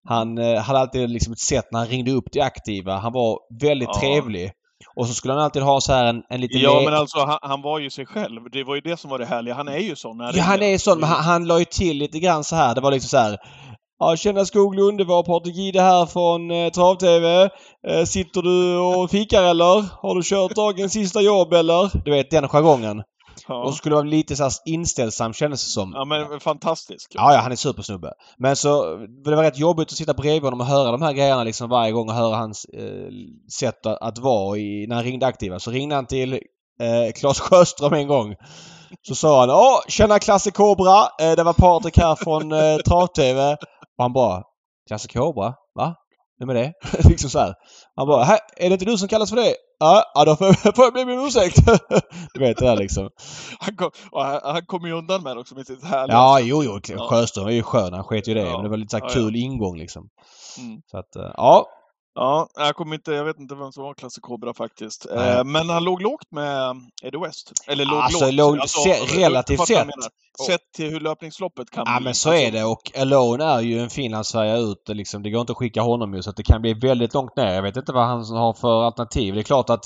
Han eh, hade alltid liksom ett sätt när han ringde upp de aktiva. Han var väldigt Ja. trevlig. Och så skulle han alltid ha så här en, en liten... Ja, men alltså han, han var ju sig själv. Det var ju det som var det härliga. Han är ju sån. när Ja, han är sån, men han, han la ju till lite grann så här. Det var liksom så här. Ja, tjena Skoglund, det var Patrik Gide här från eh, Trav-TV. Eh, sitter du och fikar eller? Har du kört dagens sista jobb eller? Du vet den jargongen. Ja. Och skulle vara lite så här inställsam kändes det som. ja, men fantastisk. Ja, ja, han är supersnubbe. Men så, det var rätt jobbigt att sitta bredvid honom och höra de här grejerna liksom varje gång och höra hans eh, sätt att, att vara i, när han ringde aktiva. Så ringde han till eh, Claes Sjöström en gång. Så sa han Åh, tjena Klasse Kobra! Eh, det var Patrik här från eh, Trav-TV. Och han bara Klasse Kobra? Vem är det? liksom så här. Han bara, "Hä, är det inte du som kallas för det? Ja, ja då får jag, får jag be min ursäkt. du vet det där liksom. Han, kom, han, han kom ju undan med det också med sitt härliga Ja, jo, jo. Ja. Sjöström är ju skön. Han sket ju det. Ja. Men det var lite så här Ja, ja. kul ingång liksom. Mm. Så att, eh, ja. Ja, jag kommer inte, jag vet inte vem som var Klasse Kobra faktiskt. Eh, men han låg lågt med Eddie West. Eller låg Alltså, lågt. låg- se- relativt sett. Sett till hur löpningsloppet kan Ja bli. men så Alltså, är det och Alone är ju en Finlandsfärja ut. Liksom. Det går inte att skicka honom ju så att det kan bli väldigt långt ner. Jag vet inte vad han har för alternativ. Det är klart att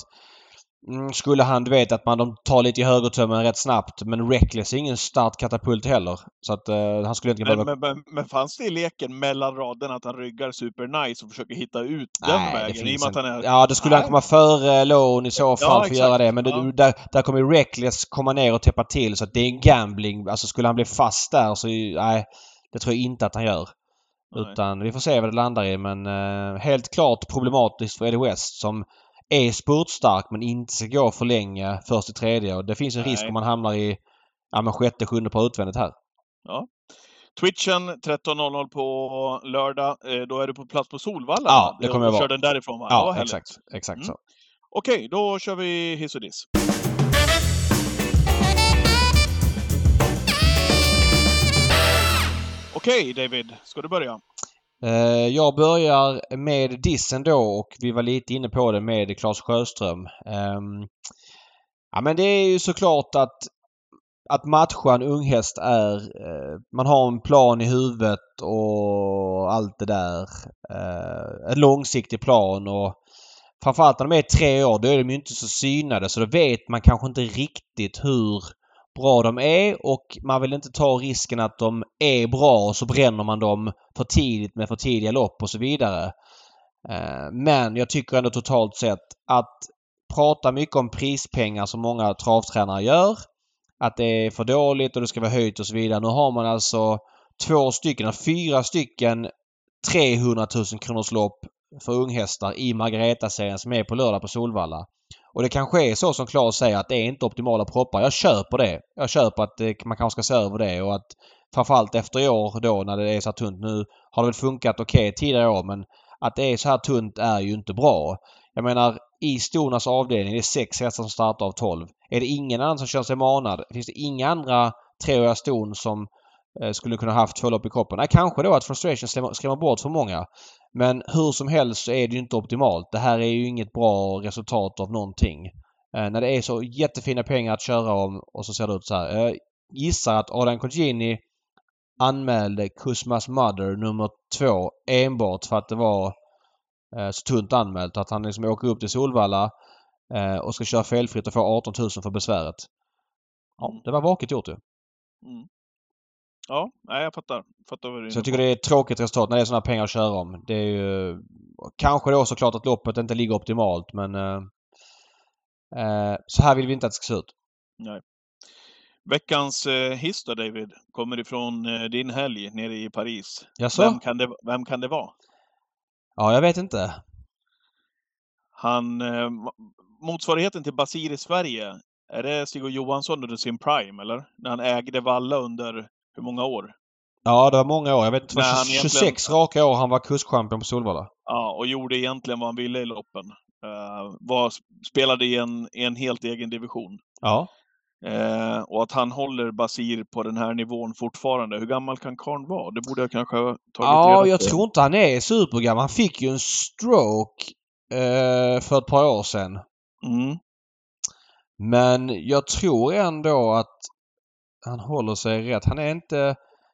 skulle han, du vet att man de tar lite i högertömmen rätt snabbt. Men Reckless är ingen startkatapult heller. Så att eh, han skulle inte behöva... men, men, men fanns det i leken mellan raderna att han ryggar super nice och försöker hitta ut den Nej, det vägen? Och finns han inte. är... Ja, då skulle han Nej. komma före Lone i så fall för att göra det. Men det, Ja. där, där kommer ju Reckless komma ner och täppa till. Så att det är en gambling. Alltså skulle han bli fast där så... Nej, det tror jag inte att han gör. Nej. Utan vi får se vad det landar i men eh, helt klart problematiskt för Eddie West som är spurtstark men inte ska gå för länge först i tredje. Och det finns en risk Nej. om man hamnar i ja, men sjätte, sjunde på utvändigt här. Twitchen 13.00 på lördag. Eh, då är du på plats på Solvalla? Ja, det kommer jag vara. kör den därifrån va? Ja, härligt. exakt. Exakt Mm. så. Okej, då kör vi hiss och diss. Okej David, ska du börja? Eh, jag börjar med dissen då och vi var lite inne på det med Claes Sjöström. Ehm, ja men det är ju såklart att att matcha en unghäst är... Eh, man har en plan i huvudet och allt det där. Eh, en långsiktig plan och framförallt när de är tre år då är de ju inte så synade så då vet man kanske inte riktigt hur bra de är och man vill inte ta risken att de är bra och så bränner man dem för tidigt med för tidiga lopp och så vidare. Eh, men jag tycker ändå totalt sett att prata mycket om prispengar som många travtränare gör. Att det är för dåligt och det ska vara höjt och så vidare. Nu har man alltså två stycken, fyra stycken 300 000 kronors lopp för unghästar i Margareta-serien som är på lördag på Solvalla. Och det kanske är så som Claes säger att det är inte optimala proppar. Jag köper det. Jag köper att eh, man kanske ska se över det och att framförallt efter i år då när det är så här tunt. Nu har det väl funkat okej okay tidigare år men att det är så här tunt är ju inte bra. Jag menar i Stornas avdelning, det är sex hästar som startar av 12. Är det ingen annan som känner sig manad? Finns det inga andra treåriga ston som Eh, skulle kunna haft två lopp i kroppen? Nej, kanske då att frustration skrämmer bort för många. Men hur som helst så är det ju inte optimalt. Det här är ju inget bra resultat av någonting. Eh, när det är så jättefina pengar att köra om och så ser det ut så här. Eh, jag gissar att Adrian Cogini anmälde Kusmas Mother nummer två enbart för att det var eh, så tunt anmält. Att han liksom åker upp till Solvalla eh, och ska köra felfritt och få 18 000 för besväret. Ja, det var vaket gjort ju. Mm. Ja, nej, jag fattar. fattar vad du så jag tycker det är ett tråkigt resultat när det är sådana pengar att köra om. Det är ju kanske då såklart att loppet inte ligger optimalt men eh, eh, så här vill vi inte att det ska se ut. Nej. Veckans eh, hiss då David, kommer ifrån eh, din helg nere i Paris. Jaså? Vem kan, det, vem kan det vara? Ja, jag vet inte. Han, eh, motsvarigheten till Basir i Sverige, är det Stig Johansson under sin prime, eller? När han ägde Valla under hur många år? Ja, det var många år. Jag vet inte, det var 26 egentligen... raka år han var kustchampion på Solvalla. Ja, och gjorde egentligen vad han ville i loppen. Uh, var, spelade i en, en helt egen division. Ja. Uh, och att han håller Basir på den här nivån fortfarande. Hur gammal kan karln vara? Det borde jag kanske ha tagit ja, reda på. Ja, jag tror inte han är supergammal. Han fick ju en stroke uh, för ett par år sedan. Mm. Men jag tror ändå att han håller sig rätt. Han är inte...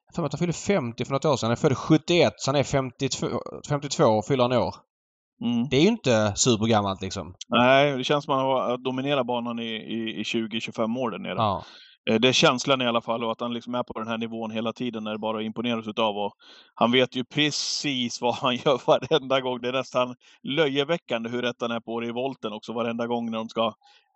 Jag tror att han fyllde 50 för något år sedan. Han är född 71 så han är 52, 52 och fyller han år. Mm. Det är ju inte supergammalt liksom. Nej, det känns som att han har dominerat banan i, i, i 20-25 år där nere. Ja. Eh, det är känslan i alla fall och att han liksom är på den här nivån hela tiden är det bara imponeras utav. Och han vet ju precis vad han gör varenda gång. Det är nästan löjeväckande hur rätt han är på det i volten också varenda gång när de ska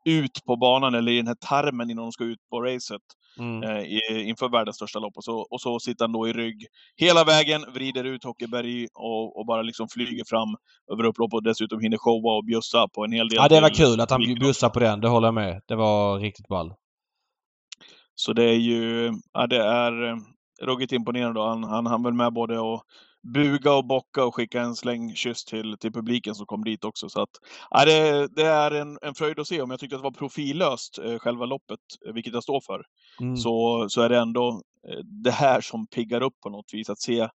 ut på banan eller i den här tarmen innan de ska ut på racet mm. eh, inför världens största lopp. Och så, och så sitter han då i rygg hela vägen, vrider ut Hockeberg och, och bara liksom flyger fram över upplopp och dessutom hinner showa och bjussa på en hel del. Ja, det var kul att han bjussade på den. Det håller jag med. Det var riktigt ball. Så det är ju, ja, det är eh, ruggigt imponerande. Han, han hann väl med både och buga och bocka och skicka en slängkyss till, till publiken som kom dit också. Så att, ja, det, det är en, en fröjd att se. Om jag tyckte att det var profillöst, eh, själva loppet, eh, vilket jag står för, mm. så, så är det ändå eh, det här som piggar upp på något vis. Att se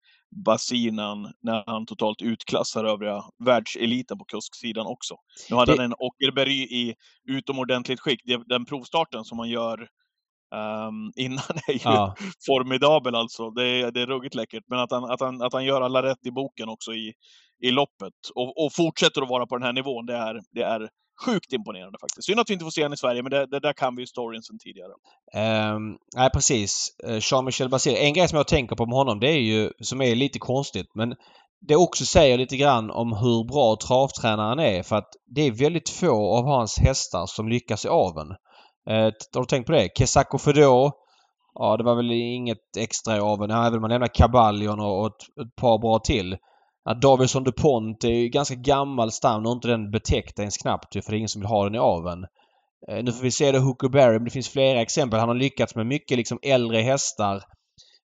Basinan när han totalt utklassar övriga världseliten på kusksidan också. Nu hade det... han en Åkerberg i utomordentligt skick. Den provstarten som man gör Um, innan är ju ja. formidabel alltså. Det är, det är ruggigt läckert. Men att han, att, han, att han gör alla rätt i boken också i, i loppet och, och fortsätter att vara på den här nivån, det är, det är sjukt imponerande faktiskt. Synd att vi inte får se honom i Sverige, men det, det där kan vi ju storyn sedan tidigare. Um, nej, precis. Uh, Jean-Michel Basir. En grej som jag tänker på med honom, det är ju, som är lite konstigt, men det också säger lite grann om hur bra travtränaren är för att det är väldigt få av hans hästar som lyckas i aveln. Eh, har du tänkt på det? Kesako Fedor. Ja, det var väl inget extra av aveln. Även om man lämnar Caballion och, ett, ett, par bra till. Att Davidson DuPont är ju ganska gammal stam och inte den betäckt ens knappt för det är ingen som vill ha den i aveln. Eh, nu får vi se det Huckleberry men det finns flera exempel. Han har lyckats med mycket liksom äldre hästar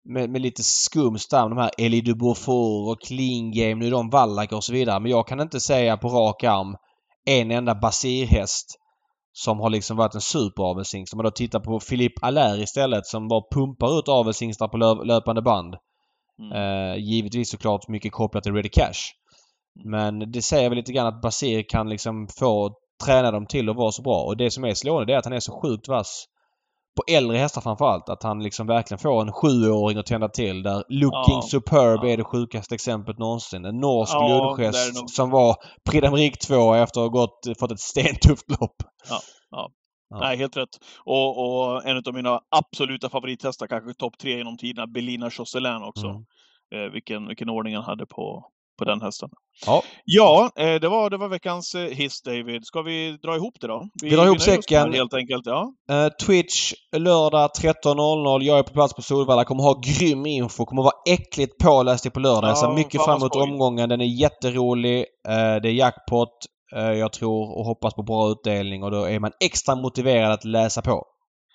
med, med lite skum stam. De här Elie de Beaufort och Clean Game. Nu är de vallacker och så vidare. Men jag kan inte säga på rak arm en enda basirhäst som har liksom varit en superavelshingst. Om man då tittar på Philippe Allaire istället som bara pumpar ut avelshingstar på löpande band. Mm. Eh, givetvis såklart mycket kopplat till Ready Cash. Men det säger väl lite grann att Basir kan liksom få träna dem till att vara så bra. Och det som är slående det är att han är så sjukt vass på äldre hästar framförallt. Att han liksom verkligen får en sjuåring att tända till. Där Looking Ja, Superb ja. är det sjukaste exemplet någonsin. En norsk Ja, nog. som var Prix d'Amérique 2 efter att ha gått, fått ett stentufft lopp. Ja. Nej, helt rätt. Och, och en av mina absoluta favorithästar, kanske topp tre genom tiderna, Belina Josselin också. Mm. Eh, vilken, vilken ordning han hade på, på den hästen. Ja. Ja, eh, det, var, det var veckans eh, hiss, David. Ska vi dra ihop det då? Vi drar ihop säcken. Helt enkelt, ja. Eh, Twitch lördag 13.00. Jag är på plats på Solvalla. Kommer ha grym info. Kommer vara äckligt påläst på lördag. Ja, mycket fan fram emot omgången. Den är jätterolig. Det är jackpot. Jag tror och hoppas på bra utdelning och då är man extra motiverad att läsa på.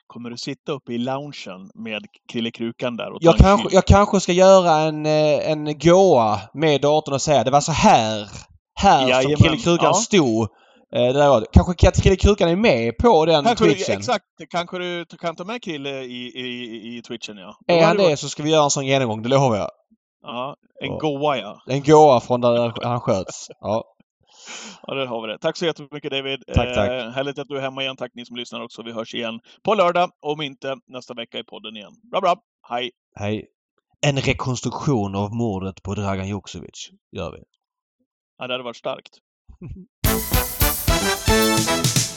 Kommer du sitta uppe i loungen med Krillekrukan där och Jag kanske, jag kanske ska göra en, eh, en gåa med datorn och säga det var så här. Här som Jajamän, Krillekrukan ja. stod. Eh, kanske att Krillekrukan är med på den Kanske du, twitchen. exakt, kanske du kan ta med Krille i, i, i twitchen ja. Då Är han det varit- så ska vi göra en sån genomgång, det lovar jag. Ja, en Ja. goa ja. En gåa från där han sköts. Ja. Ja, där har vi det. Tack så jättemycket David. Tack, tack. Eh, härligt att du är hemma igen. Tack ni som lyssnar också. Vi hörs igen på lördag. Om inte nästa vecka i podden igen. Bra, bra. Hej! Hej. En rekonstruktion av mordet på Dragan Joksovic gör vi. Ja, det hade varit starkt.